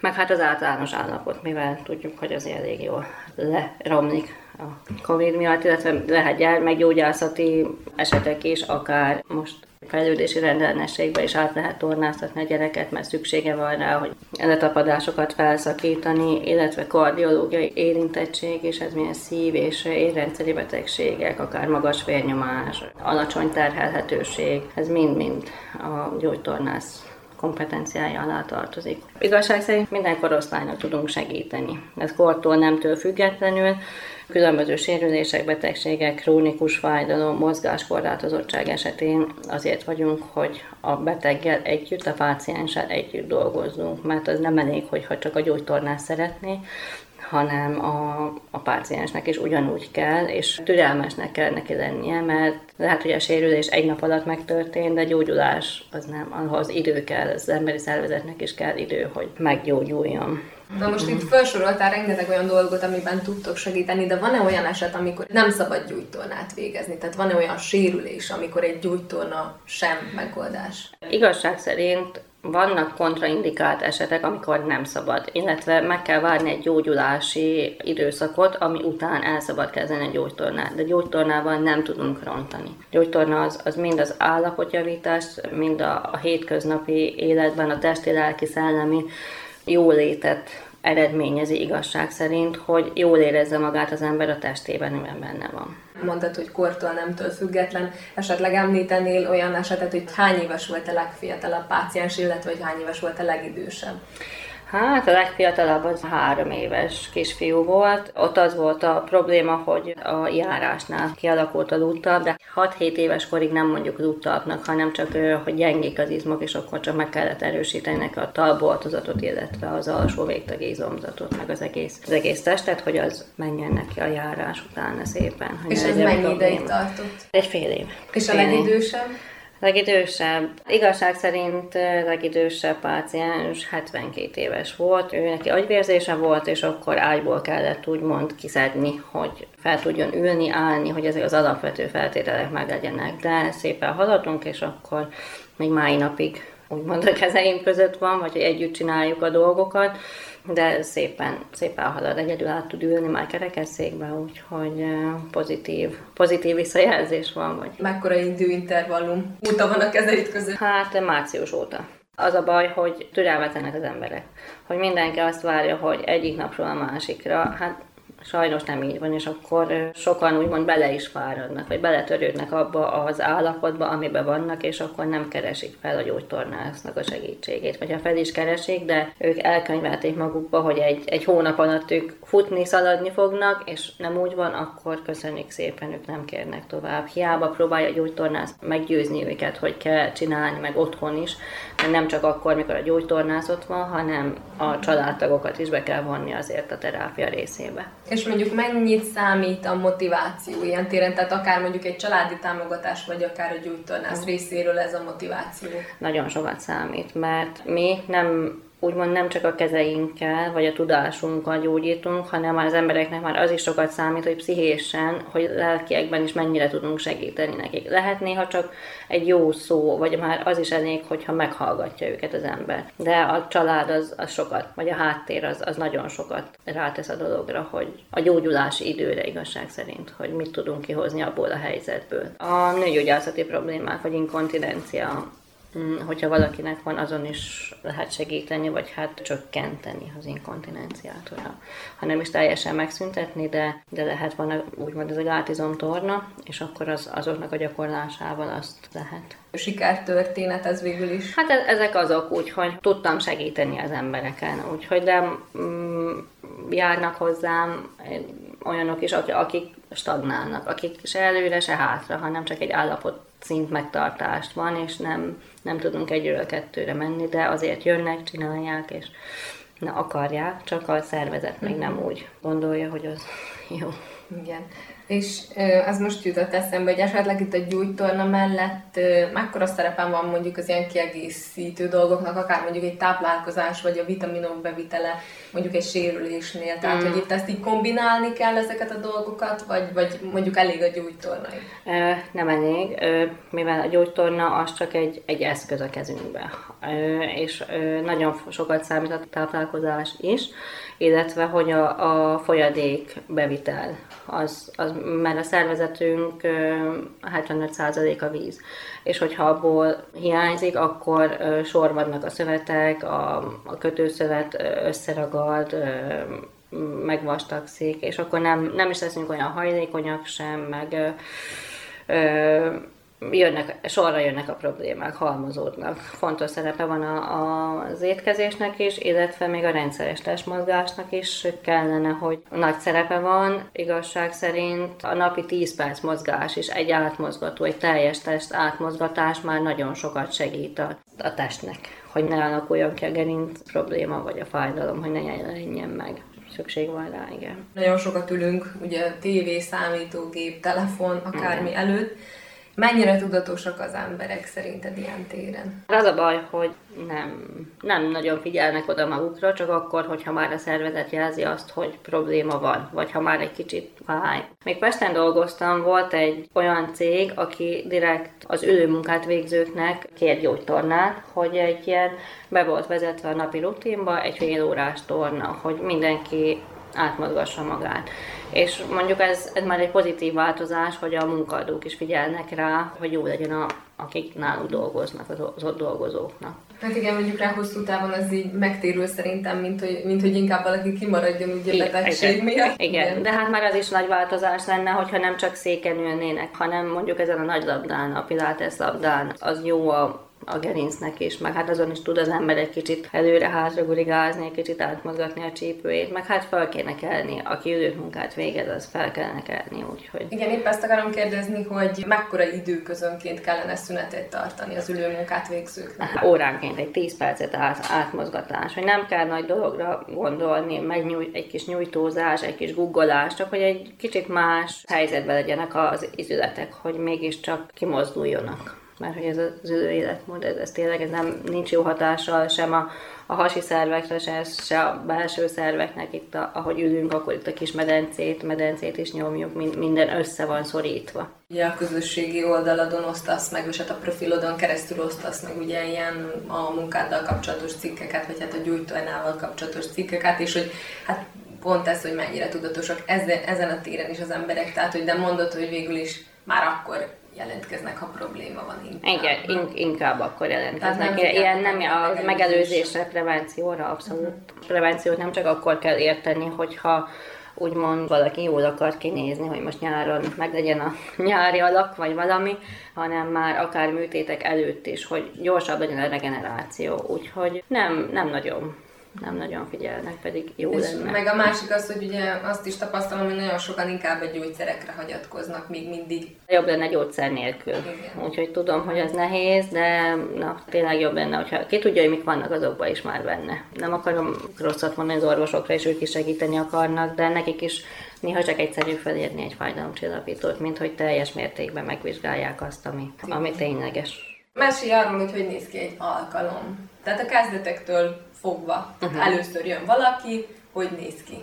meg hát az általános állapot, mivel tudjuk, hogy az elég jól leromlik a Covid miatt, illetve lehet gyermekgyógyászati esetek is, akár most fejlődési rendellenességbe is át lehet tornáztatni a gyereket, mert szüksége van rá, hogy letapadásokat felszakítani, illetve kardiológiai érintettség, és ez milyen szív- és érrendszeri betegségek, akár magas vérnyomás, alacsony terhelhetőség, ez mind-mind a gyógytornász kompetenciája alá tartozik. Igazság szerint minden korosztálynak tudunk segíteni. Ez kortól nemtől függetlenül, különböző sérülések, betegségek, krónikus fájdalom, mozgáskorlátozottság esetén azért vagyunk, hogy a beteggel együtt, a pácienssel együtt dolgozzunk, mert az nem elég, hogyha csak a gyógytornász szeretné, hanem a, a páciensnek is ugyanúgy kell, és türelmesnek kell neki lennie, mert lehet, hogy a sérülés egy nap alatt megtörtént, de gyógyulás az nem, ahhoz idő kell, az emberi szervezetnek is kell idő, hogy meggyógyuljon. Na most itt felsoroltál rengeteg olyan dolgot, amiben tudtok segíteni, de van-e olyan eset, amikor nem szabad gyújtornát végezni? Tehát van-e olyan sérülés, amikor egy gyújtorna sem megoldás? Igazság szerint vannak kontraindikált esetek, amikor nem szabad, illetve meg kell várni egy gyógyulási időszakot, ami után el szabad kezdeni a gyógytornát, de gyógytornával nem tudunk rontani. Gyógytorna az, az mind az állapotjavítás, mind a, a hétköznapi életben a testi, lelki, szellemi jólétet eredményezi igazság szerint, hogy jól érezze magát az ember a testében, amiben benne van. Mondtad, hogy kortól nemtől független. Esetleg említenél olyan esetet, hogy hány éves volt a legfiatalabb páciens, illetve hogy hány éves volt a legidősebb? Hát a legfiatalabb az három éves kisfiú volt. Ott az volt a probléma, hogy a járásnál kialakult a lúttalp, de 6-7 éves korig nem mondjuk lúttalpnak, hanem csak, hogy gyengék az izmok, és akkor csak meg kellett erősíteni neki a talboltozatot, illetve az alsó végtagi izomzatot, meg az egész, az egész testet, hogy az menjen neki a járás utána szépen. Hogy és ez mennyi ideig tartott? Egy fél év. És fél a legidősebb? Legidősebb, igazság szerint legidősebb páciens 72 éves volt, ő neki agyvérzése volt, és akkor ágyból kellett úgymond kiszedni, hogy fel tudjon ülni, állni, hogy ezek az alapvető feltételek meg legyenek. De szépen haladunk, és akkor még mai napig úgymond a kezeim között van, vagy hogy együtt csináljuk a dolgokat de szépen, szépen halad, egyedül át tud ülni már kerekesszékbe, úgyhogy pozitív, pozitív visszajelzés van. Vagy... Mekkora időintervallum óta van a kezeid között? Hát március óta. Az a baj, hogy türelmetlenek az emberek. Hogy mindenki azt várja, hogy egyik napról a másikra, hát sajnos nem így van, és akkor sokan úgymond bele is fáradnak, vagy beletörődnek abba az állapotba, amiben vannak, és akkor nem keresik fel a gyógytornásznak a segítségét. Vagy ha fel is keresik, de ők elkönyvelték magukba, hogy egy, egy hónap alatt ők futni, szaladni fognak, és nem úgy van, akkor köszönjük szépen, ők nem kérnek tovább. Hiába próbálja a gyógytornász meggyőzni őket, hogy kell csinálni, meg otthon is, mert nem csak akkor, mikor a gyógytornász ott van, hanem a családtagokat is be kell vonni azért a terápia részébe. És mondjuk mennyit számít a motiváció ilyen téren, tehát akár mondjuk egy családi támogatás, vagy akár a gyógytornász részéről ez a motiváció? Nagyon sokat számít, mert mi nem úgymond nem csak a kezeinkkel, vagy a tudásunkkal gyógyítunk, hanem az embereknek már az is sokat számít, hogy pszichésen, hogy lelkiekben is mennyire tudunk segíteni nekik. Lehet néha csak egy jó szó, vagy már az is elég, hogyha meghallgatja őket az ember. De a család az, az sokat, vagy a háttér az, az nagyon sokat rátesz a dologra, hogy a gyógyulási időre igazság szerint, hogy mit tudunk kihozni abból a helyzetből. A nőgyógyászati problémák, vagy inkontinencia hogyha valakinek van, azon is lehet segíteni, vagy hát csökkenteni az inkontinenciát, hogyha, ha nem is teljesen megszüntetni, de, de lehet van úgymond ez a gátizom torna, és akkor az, azoknak a gyakorlásával azt lehet. Sikertörténet ez végül is? Hát e- ezek azok, úgyhogy tudtam segíteni az embereken, úgyhogy de mm, járnak hozzám olyanok is, akik stagnálnak, akik se előre, se hátra, hanem csak egy állapot szint megtartást van, és nem, nem tudunk egyről kettőre menni, de azért jönnek, csinálják, és ne akarják, csak a szervezet még nem úgy gondolja, hogy az jó. Igen. És az most jutott eszembe, hogy esetleg itt a gyújtorna mellett mekkora szerepen van mondjuk az ilyen kiegészítő dolgoknak, akár mondjuk egy táplálkozás, vagy a vitaminok bevitele mondjuk egy sérülésnél. Tehát, mm. hogy itt ezt így kombinálni kell ezeket a dolgokat, vagy, vagy mondjuk elég a gyújtorna? Nem elég, mivel a gyógytorna az csak egy, egy eszköz a kezünkbe. És nagyon sokat számít a táplálkozás is, illetve hogy a, a folyadék bevitel, az, az, mert a szervezetünk 75% a víz, és hogyha abból hiányzik, akkor sorvadnak a szövetek, a, a kötőszövet összeragad, megvastagszik, és akkor nem, nem is leszünk olyan hajlékonyak sem, meg jönnek, sorra jönnek a problémák, halmozódnak. Fontos szerepe van a, a, az étkezésnek is, illetve még a rendszeres testmozgásnak is kellene, hogy nagy szerepe van. Igazság szerint a napi 10 perc mozgás is egy átmozgató, egy teljes test átmozgatás már nagyon sokat segít a, a testnek, hogy ne alakuljon ki a gerinc probléma, vagy a fájdalom, hogy ne jelenjen meg szükség van rá, igen. Nagyon sokat ülünk, ugye tévé, számítógép, telefon, akármi igen. előtt, Mennyire tudatosak az emberek szerinted ilyen téren? Az a baj, hogy nem, nem nagyon figyelnek oda magukra, csak akkor, hogyha már a szervezet jelzi azt, hogy probléma van, vagy ha már egy kicsit fáj. Még Pesten dolgoztam, volt egy olyan cég, aki direkt az ülőmunkát végzőknek kér gyógytornát, hogy egy ilyen be volt vezetve a napi rutinba egy fél órás torna, hogy mindenki átmozgassa magát. És mondjuk ez, ez már egy pozitív változás, hogy a munkadók is figyelnek rá, hogy jó legyen a, akik náluk dolgoznak, az, ott dolgozóknak. Hát igen, mondjuk rá hosszú távon az így megtérül szerintem, mint hogy, mint hogy inkább valaki kimaradjon ugye betegség igen, miatt. Igen. igen, de hát már az is nagy változás lenne, hogyha nem csak széken ülnének, hanem mondjuk ezen a nagy labdán, a pilates labdán, az jó a a gerincnek is, meg hát azon is tud az ember egy kicsit előre-hátra gurigázni, egy kicsit átmozgatni a csípőjét, meg hát fel kéne kelni, aki ülőmunkát végez, az fel kellene kelni, úgyhogy. Igen, épp ezt akarom kérdezni, hogy mekkora időközönként kellene szünetet tartani az ülőmunkát végzőknek? Hát, óránként egy 10 percet át, átmozgatás, hogy nem kell nagy dologra gondolni, meg egy kis nyújtózás, egy kis guggolás, csak hogy egy kicsit más helyzetben legyenek az izületek, hogy mégiscsak kimozduljonak mert hogy ez az ő életmód, ez, ez tényleg ez nem, nincs jó hatással sem a, a hasi szervekre, se, se a belső szerveknek, itt a, ahogy ülünk, akkor itt a kis medencét, medencét is nyomjuk, minden össze van szorítva. Ugye a közösségi oldaladon osztasz meg, és hát a profilodon keresztül osztasz meg ugye ilyen a munkáddal kapcsolatos cikkeket, vagy hát a gyújtóanával kapcsolatos cikkeket, és hogy hát pont ez, hogy mennyire tudatosak ezen, ezen a téren is az emberek, tehát hogy de mondod, hogy végül is már akkor jelentkeznek, ha probléma van inkább. Igen, in, inkább akkor jelentkeznek. Nem Ilyen nem a megelőzésre, prevencióra, abszolút. Uh-huh. Prevenciót nem csak akkor kell érteni, hogyha úgymond valaki jól akar kinézni, hogy most nyáron meglegyen a nyári alak, vagy valami, hanem már akár műtétek előtt is, hogy gyorsabb legyen a regeneráció. Úgyhogy nem, nem nagyon nem nagyon figyelnek, pedig jó és lenne. Meg a másik az, hogy ugye azt is tapasztalom, hogy nagyon sokan inkább a gyógyszerekre hagyatkoznak még mindig. Jobb lenne gyógyszer nélkül. Igen. Úgyhogy tudom, hogy az nehéz, de na, tényleg jobb lenne, hogyha ki tudja, hogy mik vannak azokban is már benne. Nem akarom rosszat mondani az orvosokra, és ők is segíteni akarnak, de nekik is néha csak egyszerű felírni egy fájdalomcsillapítót, mint hogy teljes mértékben megvizsgálják azt, ami, ami tényleges. Mesélj arról, hogy hogy néz ki egy alkalom. Tehát a kezdetektől fogva. Uh-huh. Először jön valaki, hogy néz ki.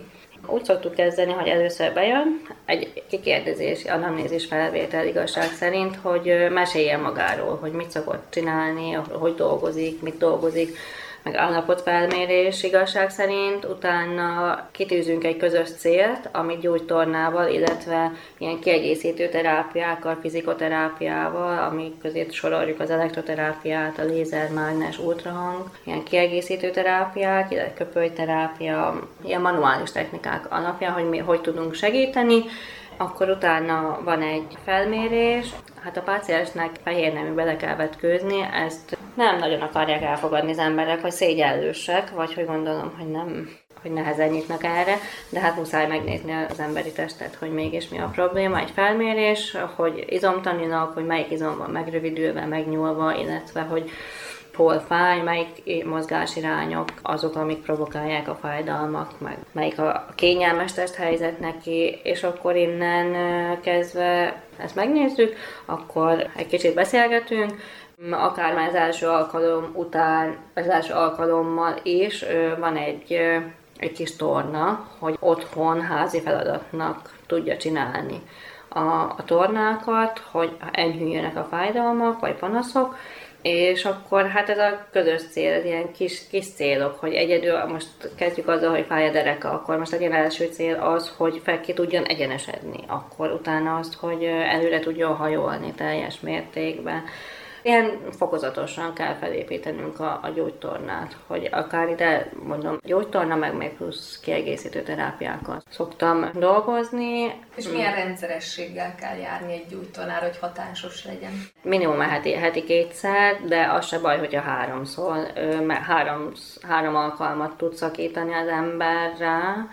Úgy szoktuk kezdeni, hogy először bejön, egy kikérdezés, anamnézis felvétel igazság szerint, hogy meséljen magáról, hogy mit szokott csinálni, hogy dolgozik, mit dolgozik, meg állapotfelmérés igazság szerint, utána kitűzünk egy közös célt, amit gyógytornával, illetve ilyen kiegészítő terápiákkal, fizikoterápiával, amik közé soroljuk az elektroterápiát, a lézermágnes, ultrahang, ilyen kiegészítő terápiák, illetve köpölyterápia, ilyen manuális technikák alapján, hogy mi hogy tudunk segíteni, akkor utána van egy felmérés, hát a páciensnek fehér nemű bele kell vetkőzni, ezt nem nagyon akarják elfogadni az emberek, hogy szégyellősek, vagy hogy gondolom, hogy nem hogy nehezen nyitnak erre, de hát muszáj megnézni az emberi testet, hogy mégis mi a probléma. Egy felmérés, hogy izomtanilag, hogy melyik izom van megrövidülve, megnyúlva, illetve hogy hol fáj, melyik mozgásirányok azok, amik provokálják a fájdalmak, meg melyik a kényelmes testhelyzet neki, és akkor innen kezdve ezt megnézzük, akkor egy kicsit beszélgetünk, akár már az első alkalom után, az első alkalommal is van egy, egy kis torna, hogy otthon házi feladatnak tudja csinálni a, a tornákat, hogy enyhüljenek a fájdalmak vagy panaszok, és akkor hát ez a közös cél, ez ilyen kis, kis célok, hogy egyedül most kezdjük azzal, hogy fáj a dereka, akkor most legyen első cél az, hogy fel ki tudjon egyenesedni, akkor utána azt, hogy előre tudjon hajolni teljes mértékben Ilyen fokozatosan kell felépítenünk a, a gyógytornát, hogy akár ide mondom gyógytorna, meg még plusz kiegészítő terápiákat szoktam dolgozni. És milyen rendszerességgel kell járni egy gyógytornára, hogy hatásos legyen? Minimum heti, heti kétszer, de az se baj, hogyha háromszor, mert három, három alkalmat tud szakítani az emberre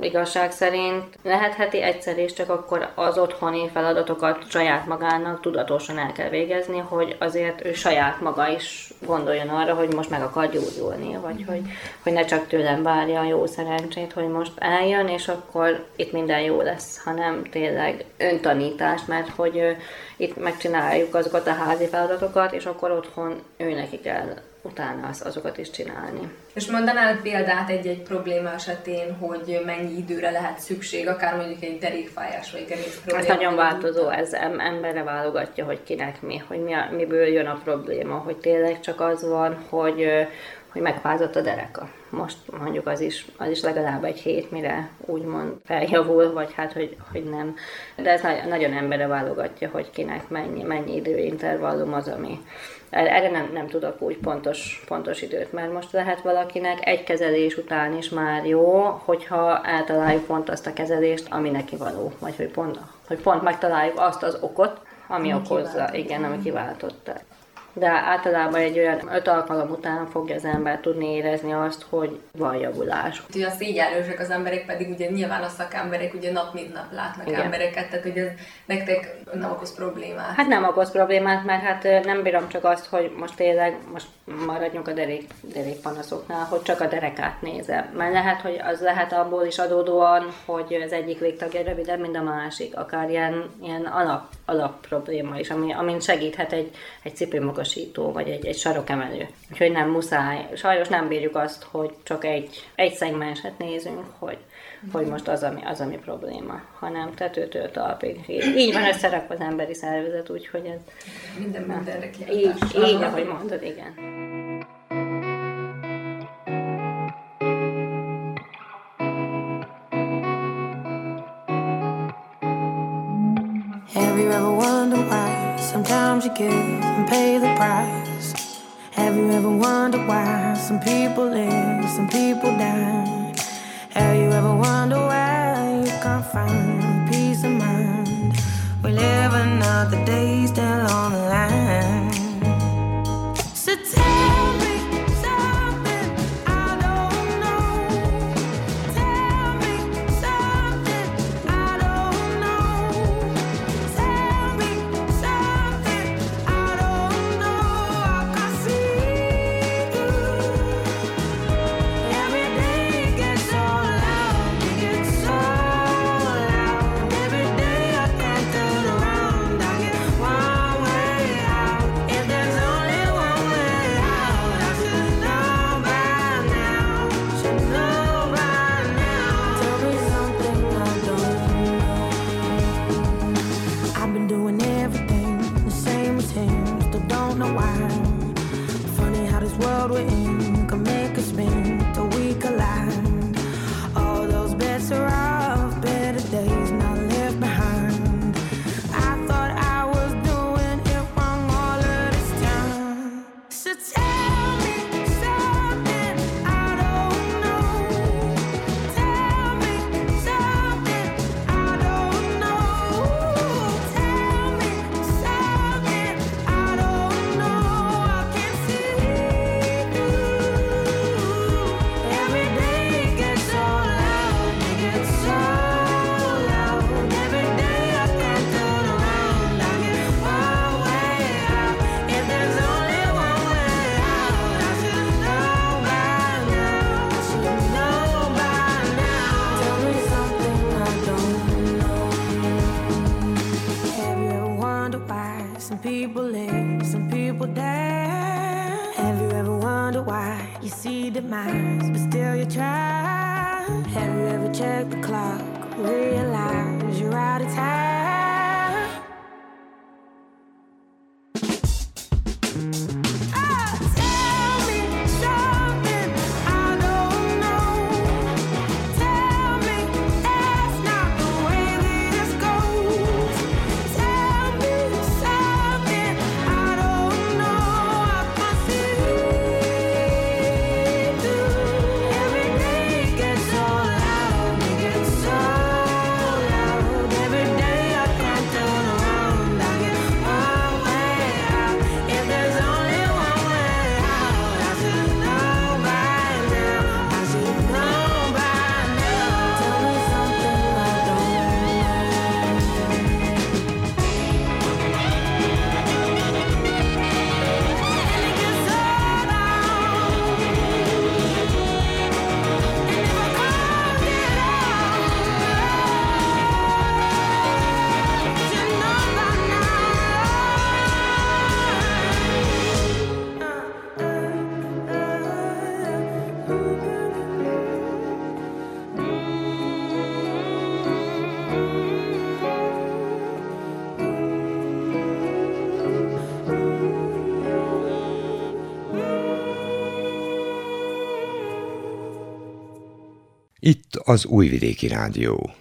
igazság szerint lehet heti egyszer is, csak akkor az otthoni feladatokat saját magának tudatosan el kell végezni, hogy azért ő saját maga is gondoljon arra, hogy most meg akar gyógyulni, vagy hogy, hogy ne csak tőlem várja a jó szerencsét, hogy most eljön, és akkor itt minden jó lesz, hanem tényleg öntanítás, mert hogy itt megcsináljuk azokat a házi feladatokat, és akkor otthon ő neki kell utána az, azokat is csinálni. És mondanál példát egy-egy probléma esetén, hogy mennyi időre lehet szükség, akár mondjuk egy derékfájás vagy gerinc probléma? Ez nagyon változó, ez emberre válogatja, hogy kinek mi, hogy mi a, miből jön a probléma, hogy tényleg csak az van, hogy hogy megfázott a dereka. Most mondjuk az is, az is legalább egy hét, mire úgymond feljavul, vagy hát, hogy, hogy nem. De ez nagyon emberre válogatja, hogy kinek mennyi, mennyi időintervallum az, ami, erre nem, nem tudok úgy pontos, pontos időt, mert most lehet valakinek egy kezelés után is már jó, hogyha eltaláljuk pont azt a kezelést, ami neki való, vagy hogy pont, hogy pont megtaláljuk azt az okot, ami, ami okozza, igen, ami kiváltotta de általában egy olyan öt alkalom után fogja az ember tudni érezni azt, hogy van javulás. Ugye a szégyelősek az emberek pedig ugye nyilván a szakemberek ugye nap mint nap látnak Igen. embereket, tehát hogy ez nektek nem okoz problémát. Hát nem okoz problémát, mert hát nem bírom csak azt, hogy most tényleg most maradjunk a derék, derékpanaszoknál, hogy csak a derekát nézem. Mert lehet, hogy az lehet abból is adódóan, hogy az egyik végtagja rövidebb, mint a másik. Akár ilyen, ilyen alap, alap probléma is, ami, amin segíthet egy, egy cipőmagasító, vagy egy, egy sarokemelő. Úgyhogy nem muszáj. Sajnos nem bírjuk azt, hogy csak egy, egy szegmenset nézünk, hogy hogy most az, ami, az, ami probléma, hanem tetőtől talpig. Így, így van összerakva az emberi szervezet, úgyhogy ez... Minden mindenre Így, így, ahogy mondod, igen. Sometimes you give and pay the price? Have you ever wondered why some people live, some people die? Have you ever wondered why you can't find peace of mind? We live another day still on the line. People live, some people die. Have you ever wondered why you see demise, but still you try? Have you ever checked the clock, realize you're out of time? Az Újvidéki Rádió.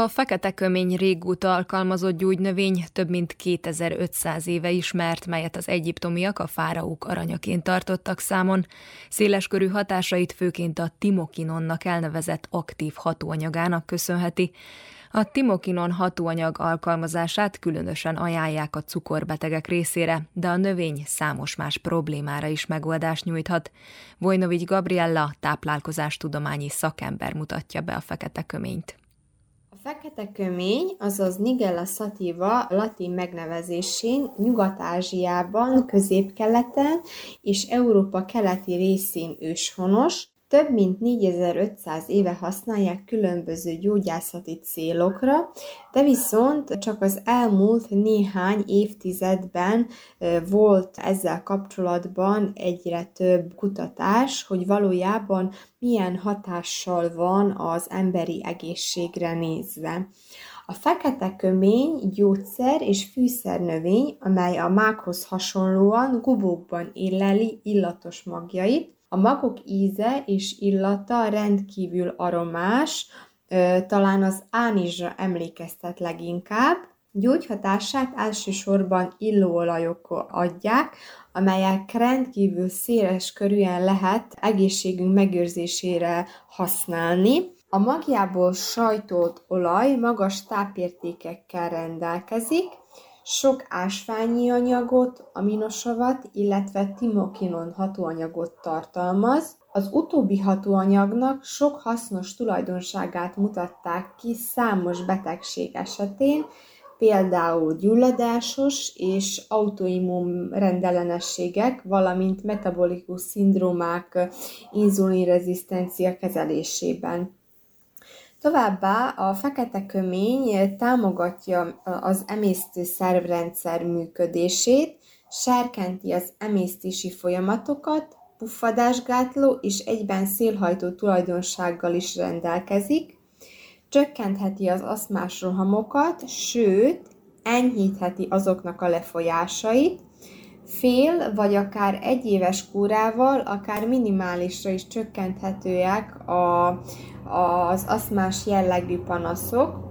A fekete kömény régóta alkalmazott gyógynövény több mint 2500 éve ismert, melyet az egyiptomiak a fáraók aranyaként tartottak számon. Széleskörű hatásait főként a timokinonnak elnevezett aktív hatóanyagának köszönheti. A timokinon hatóanyag alkalmazását különösen ajánlják a cukorbetegek részére, de a növény számos más problémára is megoldást nyújthat. Vojnovics Gabriella táplálkozástudományi szakember mutatja be a fekete köményt. Fekete kömény, azaz Nigella sativa latin megnevezésén Nyugat-Ázsiában, Közép-Keleten és Európa keleti részén őshonos, több mint 4500 éve használják különböző gyógyászati célokra, de viszont csak az elmúlt néhány évtizedben volt ezzel kapcsolatban egyre több kutatás, hogy valójában milyen hatással van az emberi egészségre nézve. A fekete kömény gyógyszer és fűszernövény, amely a mákhoz hasonlóan gubókban illeli illatos magjait, a magok íze és illata rendkívül aromás, talán az ánizsra emlékeztet leginkább. Gyógyhatását elsősorban illóolajok adják, amelyek rendkívül széles körűen lehet egészségünk megőrzésére használni. A magjából sajtolt olaj magas tápértékekkel rendelkezik, sok ásványi anyagot, aminosavat, illetve timokinon hatóanyagot tartalmaz. Az utóbbi hatóanyagnak sok hasznos tulajdonságát mutatták ki számos betegség esetén, például gyulladásos és autoimmun rendellenességek, valamint metabolikus szindrómák inzulinrezisztencia kezelésében. Továbbá a fekete kömény támogatja az emésztő szervrendszer működését, serkenti az emésztési folyamatokat, puffadásgátló és egyben szélhajtó tulajdonsággal is rendelkezik, csökkentheti az aszmás rohamokat, sőt, enyhítheti azoknak a lefolyásait, fél vagy akár egy éves kúrával, akár minimálisra is csökkenthetőek a, az aszmás jellegű panaszok.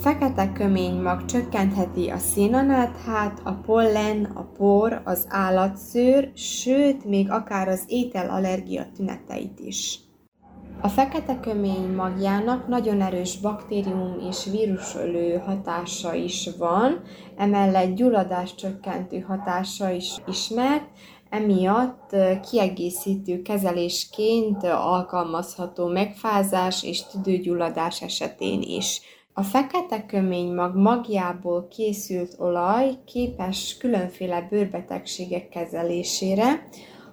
Fekete köménymag csökkentheti a szénanáthát, a pollen, a por, az állatszőr, sőt, még akár az ételallergia tüneteit is. A fekete kömény magjának nagyon erős baktérium és vírusölő hatása is van, emellett gyulladás csökkentő hatása is ismert, emiatt kiegészítő kezelésként alkalmazható megfázás és tüdőgyulladás esetén is. A fekete kömény mag magjából készült olaj képes különféle bőrbetegségek kezelésére,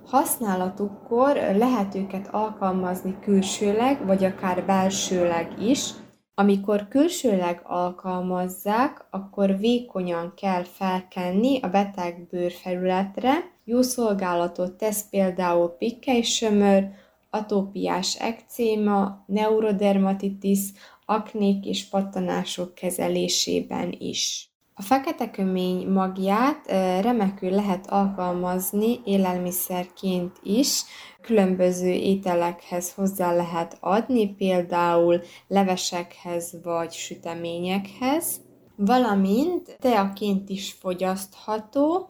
Használatukkor lehet őket alkalmazni külsőleg, vagy akár belsőleg is. Amikor külsőleg alkalmazzák, akkor vékonyan kell felkenni a beteg bőrfelületre. Jó szolgálatot tesz például pikkely-sömör, atópiás ekcéma, neurodermatitis, aknék és pattanások kezelésében is. A fekete kömény magját remekül lehet alkalmazni élelmiszerként is, különböző ételekhez hozzá lehet adni, például levesekhez vagy süteményekhez, valamint teaként is fogyasztható,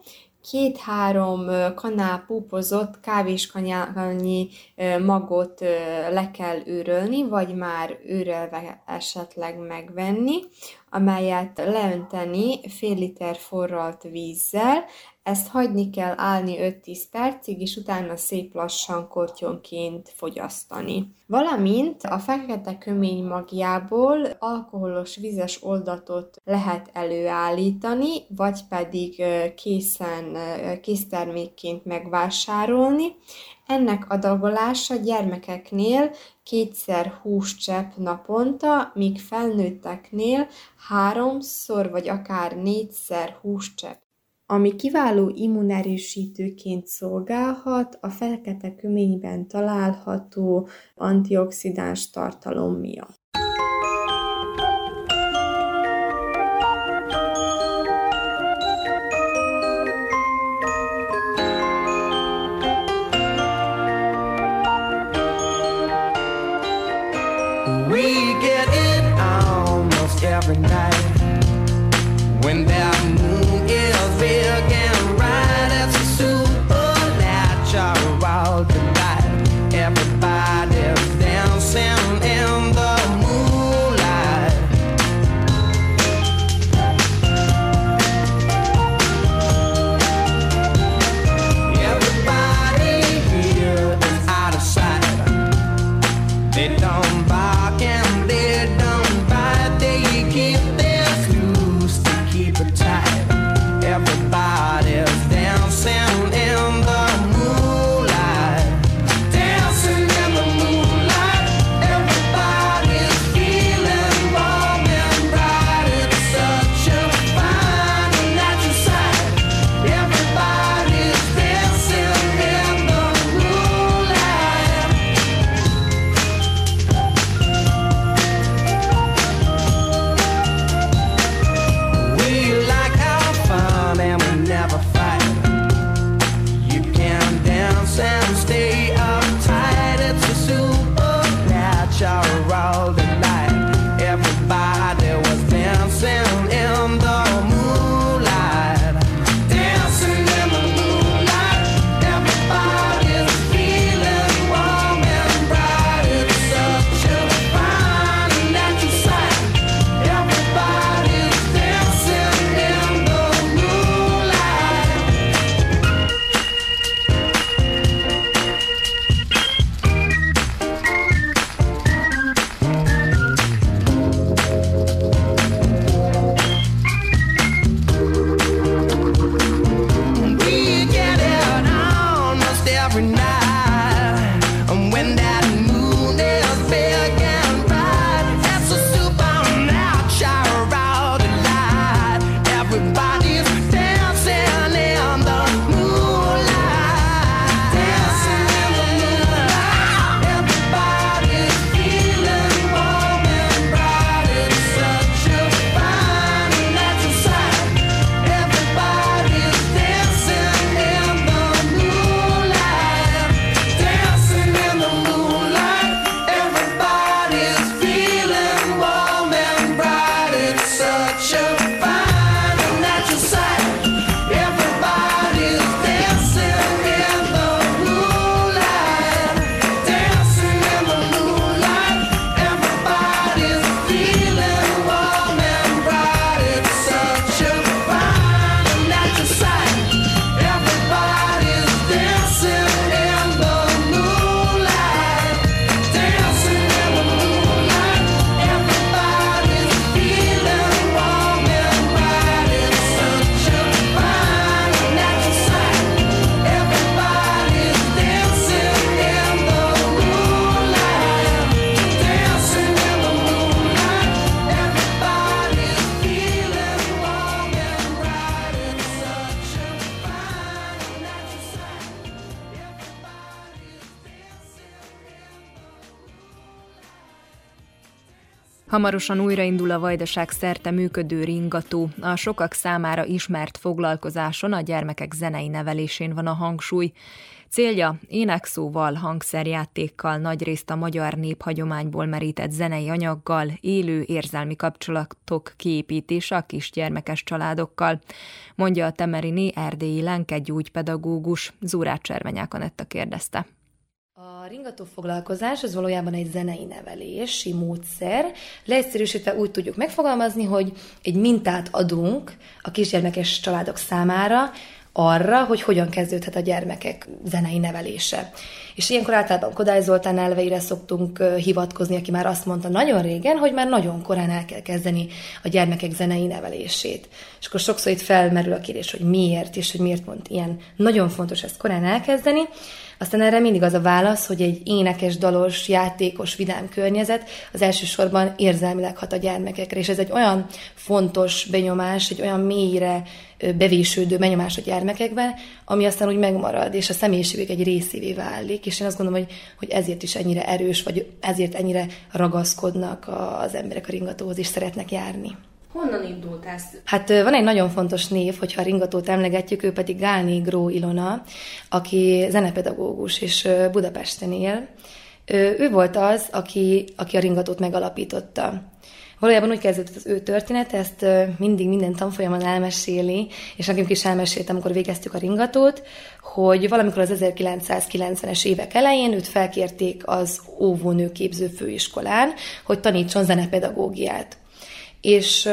két-három kanál púpozott kávéskanyálnyi magot le kell őrölni, vagy már őrelve esetleg megvenni, amelyet leönteni fél liter forralt vízzel, ezt hagyni kell állni 5-10 percig, és utána szép lassan kortyonként fogyasztani. Valamint a fekete kömény magjából alkoholos vizes oldatot lehet előállítani, vagy pedig készen, késztermékként megvásárolni. Ennek adagolása gyermekeknél kétszer húscsepp naponta, míg felnőtteknél háromszor vagy akár négyszer húscsepp ami kiváló immunerősítőként szolgálhat a fekete köményben található antioxidáns tartalom miatt. Hamarosan újraindul a vajdaság szerte működő ringató. A sokak számára ismert foglalkozáson a gyermekek zenei nevelésén van a hangsúly. Célja énekszóval, hangszerjátékkal, nagyrészt a magyar néphagyományból merített zenei anyaggal, élő érzelmi kapcsolatok kiépítése a kisgyermekes családokkal, mondja a Temerini erdélyi Lenke gyógypedagógus, Zúrát Cservenyák Anetta kérdezte. Ringató foglalkozás az valójában egy zenei nevelési módszer. Leegyszerűsítve úgy tudjuk megfogalmazni, hogy egy mintát adunk a kisgyermekes családok számára, arra, hogy hogyan kezdődhet a gyermekek zenei nevelése. És ilyenkor általában Kodály Zoltán elveire szoktunk hivatkozni, aki már azt mondta nagyon régen, hogy már nagyon korán el kell kezdeni a gyermekek zenei nevelését. És akkor sokszor itt felmerül a kérdés, hogy miért, és hogy miért mond ilyen nagyon fontos ezt korán elkezdeni. Aztán erre mindig az a válasz, hogy egy énekes, dalos, játékos, vidám környezet az elsősorban érzelmileg hat a gyermekekre, és ez egy olyan fontos benyomás, egy olyan mélyre bevésődő benyomás a gyermekekben, ami aztán úgy megmarad, és a személyiségük egy részévé válik, és én azt gondolom, hogy, hogy ezért is ennyire erős, vagy ezért ennyire ragaszkodnak az emberek a ringatóhoz, és szeretnek járni. Honnan indultál? Hát van egy nagyon fontos név, hogyha a ringatót emlegetjük, ő pedig Gálné Gró Ilona, aki zenepedagógus, és Budapesten él. Ő volt az, aki, aki a ringatót megalapította. Valójában úgy kezdődött az ő történet, ezt mindig minden tanfolyamon elmeséli, és nekünk is elmeséltem, amikor végeztük a ringatót, hogy valamikor az 1990-es évek elején őt felkérték az óvónőképző főiskolán, hogy tanítson zenepedagógiát és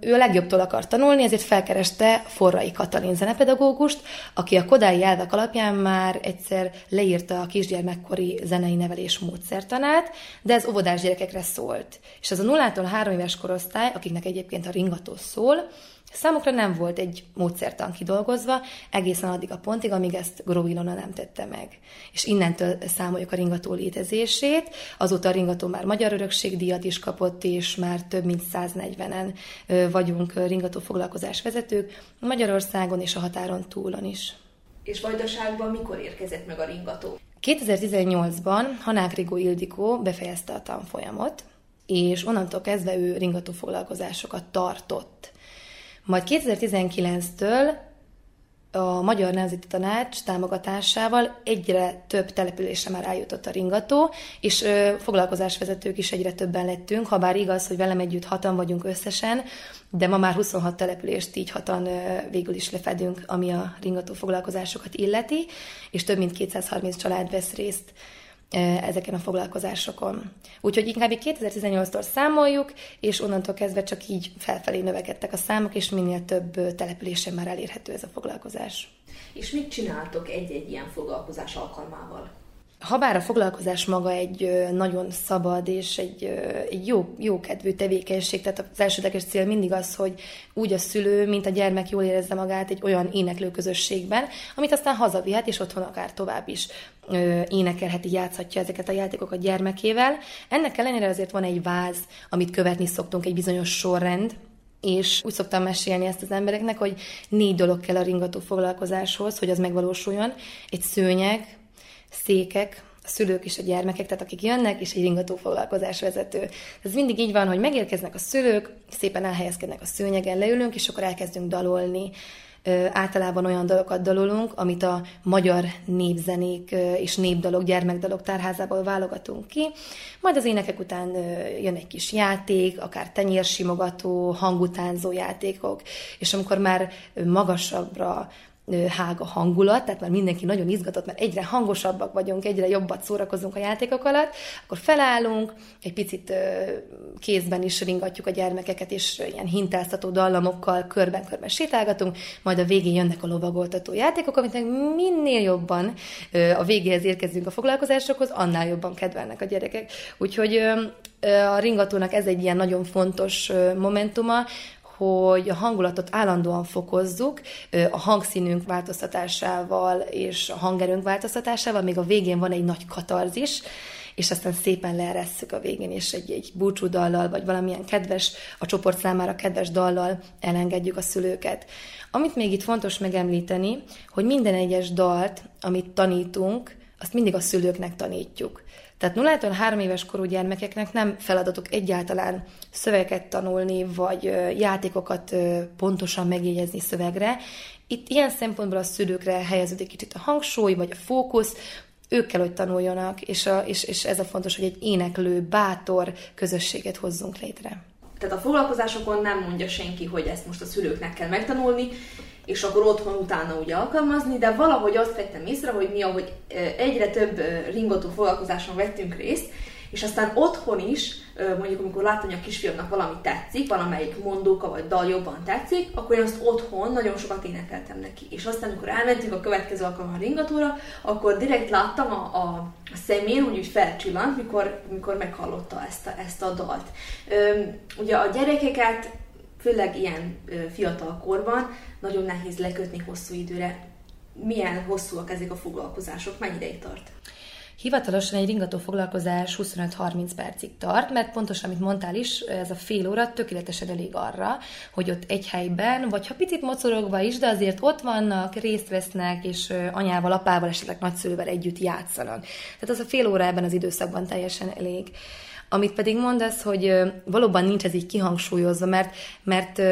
ő a legjobbtól akar tanulni, ezért felkereste Forrai Katalin zenepedagógust, aki a kodái elvek alapján már egyszer leírta a kisgyermekkori zenei nevelés módszertanát, de ez óvodás gyerekekre szólt. És az a nullától három éves korosztály, akiknek egyébként a ringató szól, Számukra nem volt egy módszertan kidolgozva, egészen addig a pontig, amíg ezt Grovilona nem tette meg. És innentől számoljuk a ringató létezését. Azóta a ringató már Magyar Örökségdíjat is kapott, és már több mint 140-en vagyunk ringató foglalkozás vezetők Magyarországon és a határon túlon is. És Vajdaságban mikor érkezett meg a ringató? 2018-ban Hanák Rigó Ildikó befejezte a tanfolyamot, és onnantól kezdve ő ringató foglalkozásokat tartott. Majd 2019-től a Magyar Nemzeti Tanács támogatásával egyre több településre már eljutott a ringató, és ö, foglalkozásvezetők is egyre többen lettünk, ha bár igaz, hogy velem együtt hatan vagyunk összesen, de ma már 26 települést így hatan ö, végül is lefedünk, ami a ringató foglalkozásokat illeti, és több mint 230 család vesz részt ezeken a foglalkozásokon. Úgyhogy inkább 2018-tól számoljuk, és onnantól kezdve csak így felfelé növekedtek a számok, és minél több településen már elérhető ez a foglalkozás. És mit csináltok egy-egy ilyen foglalkozás alkalmával? Habár a foglalkozás maga egy nagyon szabad és egy, egy jó, jó kedvű tevékenység, tehát az elsődleges cél mindig az, hogy úgy a szülő, mint a gyermek jól érezze magát egy olyan éneklő közösségben, amit aztán hazavihet, és otthon akár tovább is énekelheti, játszhatja ezeket a játékokat gyermekével. Ennek ellenére azért van egy váz, amit követni szoktunk, egy bizonyos sorrend, és úgy szoktam mesélni ezt az embereknek, hogy négy dolog kell a ringató foglalkozáshoz, hogy az megvalósuljon. Egy szőnyeg, székek, a szülők és a gyermekek, tehát akik jönnek, és egy ringató foglalkozás vezető. Ez mindig így van, hogy megérkeznek a szülők, szépen elhelyezkednek a szőnyegen, leülünk, és akkor elkezdünk dalolni. Általában olyan dalokat dalolunk, amit a magyar népzenék és népdalok, gyermekdalok tárházából válogatunk ki. Majd az énekek után jön egy kis játék, akár tenyérsimogató, hangutánzó játékok, és amikor már magasabbra hág a hangulat, tehát már mindenki nagyon izgatott, mert egyre hangosabbak vagyunk, egyre jobbat szórakozunk a játékok alatt, akkor felállunk, egy picit kézben is ringatjuk a gyermekeket, és ilyen hintáztató dallamokkal körben-körben sétálgatunk, majd a végén jönnek a lovagoltató játékok, amit minél jobban a végéhez érkezünk a foglalkozásokhoz, annál jobban kedvelnek a gyerekek. Úgyhogy a ringatónak ez egy ilyen nagyon fontos momentuma, hogy a hangulatot állandóan fokozzuk, a hangszínünk változtatásával és a hangerőnk változtatásával, még a végén van egy nagy katarzis, és aztán szépen leeresszük a végén, és egy, egy búcsúdallal, vagy valamilyen kedves, a csoport számára kedves dallal elengedjük a szülőket. Amit még itt fontos megemlíteni, hogy minden egyes dalt, amit tanítunk, azt mindig a szülőknek tanítjuk. Tehát 0 három éves korú gyermekeknek nem feladatok egyáltalán szöveget tanulni, vagy játékokat pontosan megjegyezni szövegre. Itt ilyen szempontból a szülőkre helyeződik kicsit a hangsúly, vagy a fókusz, ők kell, hogy tanuljanak, és, a, és, és ez a fontos, hogy egy éneklő, bátor közösséget hozzunk létre. Tehát a foglalkozásokon nem mondja senki, hogy ezt most a szülőknek kell megtanulni, és akkor otthon utána ugye alkalmazni, de valahogy azt vettem észre, hogy mi, ahogy egyre több ringató foglalkozáson vettünk részt, és aztán otthon is, mondjuk amikor látom, hogy a kisfiamnak valami tetszik, valamelyik mondóka vagy dal jobban tetszik, akkor én azt otthon nagyon sokat énekeltem neki. És aztán, amikor elmentünk a következő alkalommal a ringatóra, akkor direkt láttam a, a, a szemén, úgy, felcsillant, mikor, mikor meghallotta ezt a, ezt a dalt. Üm, ugye a gyerekeket főleg ilyen fiatal korban nagyon nehéz lekötni hosszú időre. Milyen hosszúak ezek a foglalkozások, mennyi ideig tart? Hivatalosan egy ringató foglalkozás 25-30 percig tart, mert pontosan, amit mondtál is, ez a fél óra tökéletesen elég arra, hogy ott egy helyben, vagy ha picit mocorogva is, de azért ott vannak, részt vesznek, és anyával, apával, esetleg nagyszülővel együtt játszanak. Tehát az a fél óra ebben az időszakban teljesen elég. Amit pedig mondasz, hogy valóban nincs ez így kihangsúlyozva, mert, mert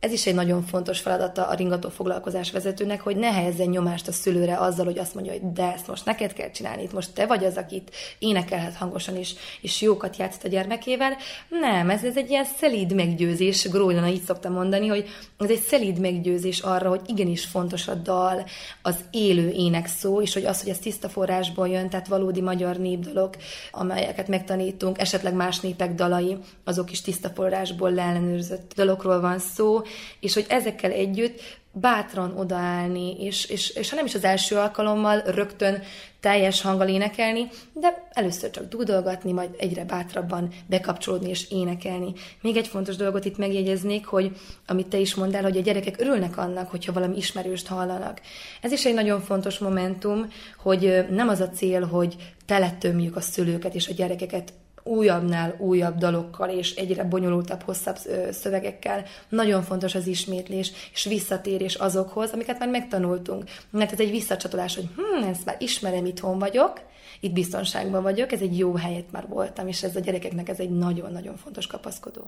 ez is egy nagyon fontos feladata a ringató foglalkozás vezetőnek, hogy ne helyezzen nyomást a szülőre azzal, hogy azt mondja, hogy de ezt most neked kell csinálni, itt most te vagy az, akit énekelhet hangosan is, és jókat játszott a gyermekével. Nem, ez, ez egy ilyen szelíd meggyőzés, Grójlana így szokta mondani, hogy ez egy szelíd meggyőzés arra, hogy igenis fontos a dal, az élő ének szó, és hogy az, hogy ez tiszta forrásból jön, tehát valódi magyar népdalok, amelyeket megtanítunk, esetleg más népek dalai, azok is tiszta forrásból leellenőrzött dalokról van szó, és hogy ezekkel együtt bátran odaállni, és, és, és ha nem is az első alkalommal rögtön teljes hanggal énekelni, de először csak dúdolgatni, majd egyre bátrabban bekapcsolódni és énekelni. Még egy fontos dolgot itt megjegyeznék, hogy amit te is mondtál, hogy a gyerekek örülnek annak, hogyha valami ismerőst hallanak. Ez is egy nagyon fontos momentum, hogy nem az a cél, hogy teletömjük a szülőket és a gyerekeket újabbnál újabb dalokkal és egyre bonyolultabb, hosszabb szövegekkel. Nagyon fontos az ismétlés és visszatérés azokhoz, amiket már megtanultunk. Mert ez egy visszacsatolás, hogy hm, ezt már ismerem, itthon vagyok, itt biztonságban vagyok, ez egy jó helyet már voltam, és ez a gyerekeknek ez egy nagyon-nagyon fontos kapaszkodó.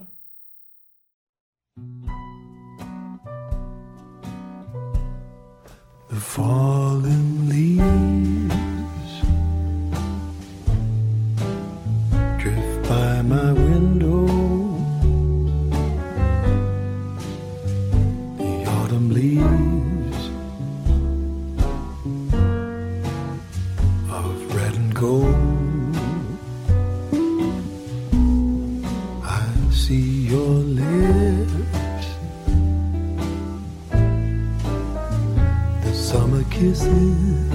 The fallen leaves my window. The autumn leaves of red and gold. I see your lips, the summer kisses.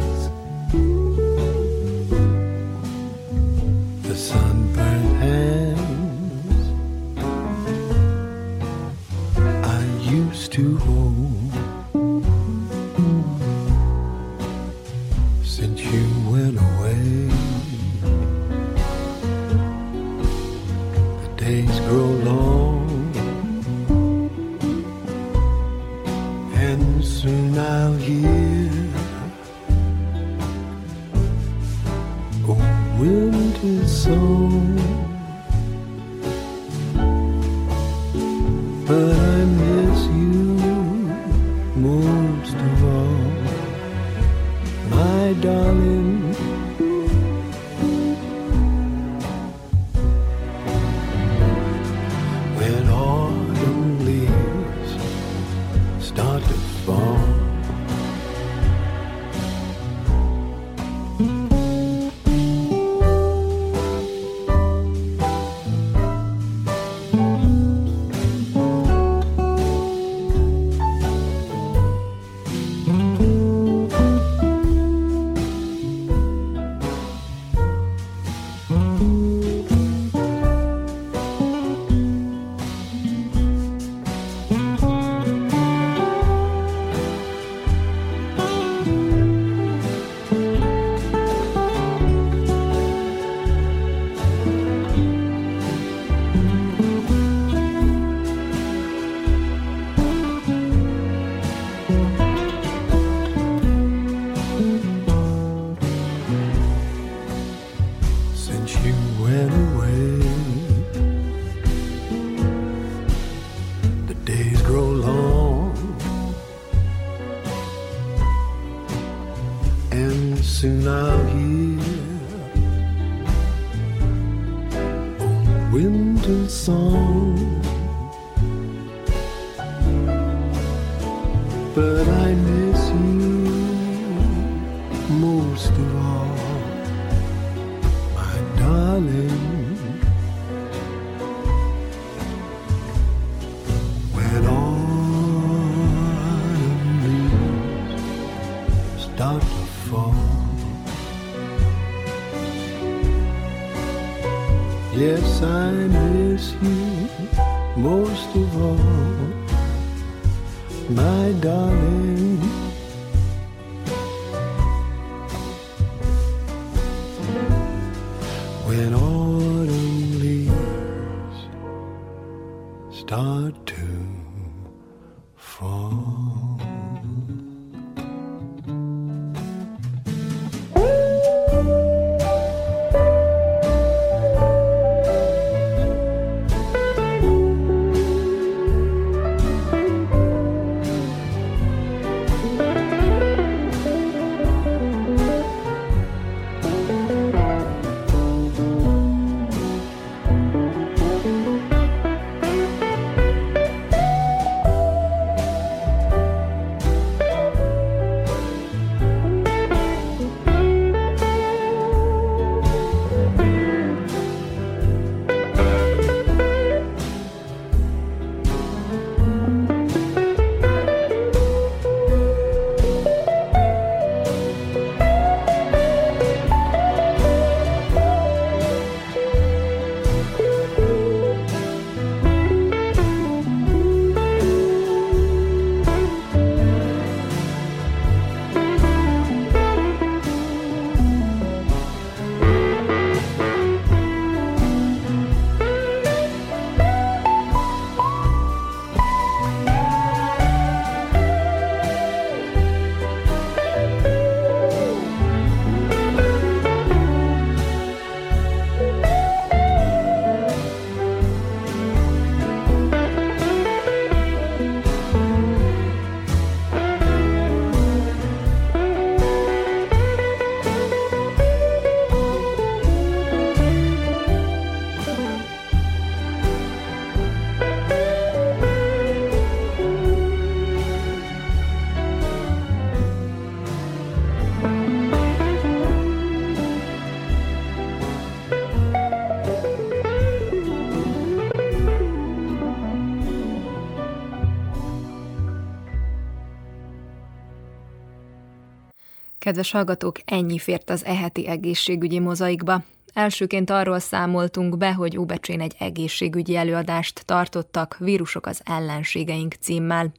Kedves hallgatók, ennyi fért az eheti egészségügyi mozaikba. Elsőként arról számoltunk be, hogy Óbecsén egy egészségügyi előadást tartottak Vírusok az ellenségeink címmel.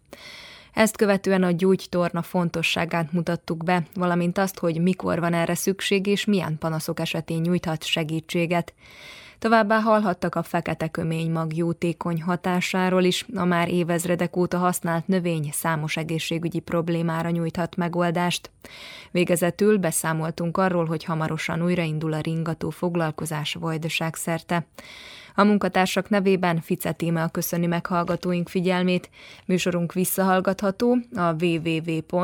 Ezt követően a gyógytorna fontosságát mutattuk be, valamint azt, hogy mikor van erre szükség és milyen panaszok esetén nyújthat segítséget. Továbbá hallhattak a fekete köménymag jótékony hatásáról is, a már évezredek óta használt növény számos egészségügyi problémára nyújthat megoldást. Végezetül beszámoltunk arról, hogy hamarosan újraindul a ringató foglalkozás vajdaság szerte. A munkatársak nevében Fice Tímel köszöni meghallgatóink figyelmét. Műsorunk visszahallgatható a www.rtv.rs.hu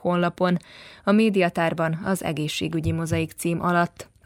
honlapon, a médiatárban az egészségügyi mozaik cím alatt.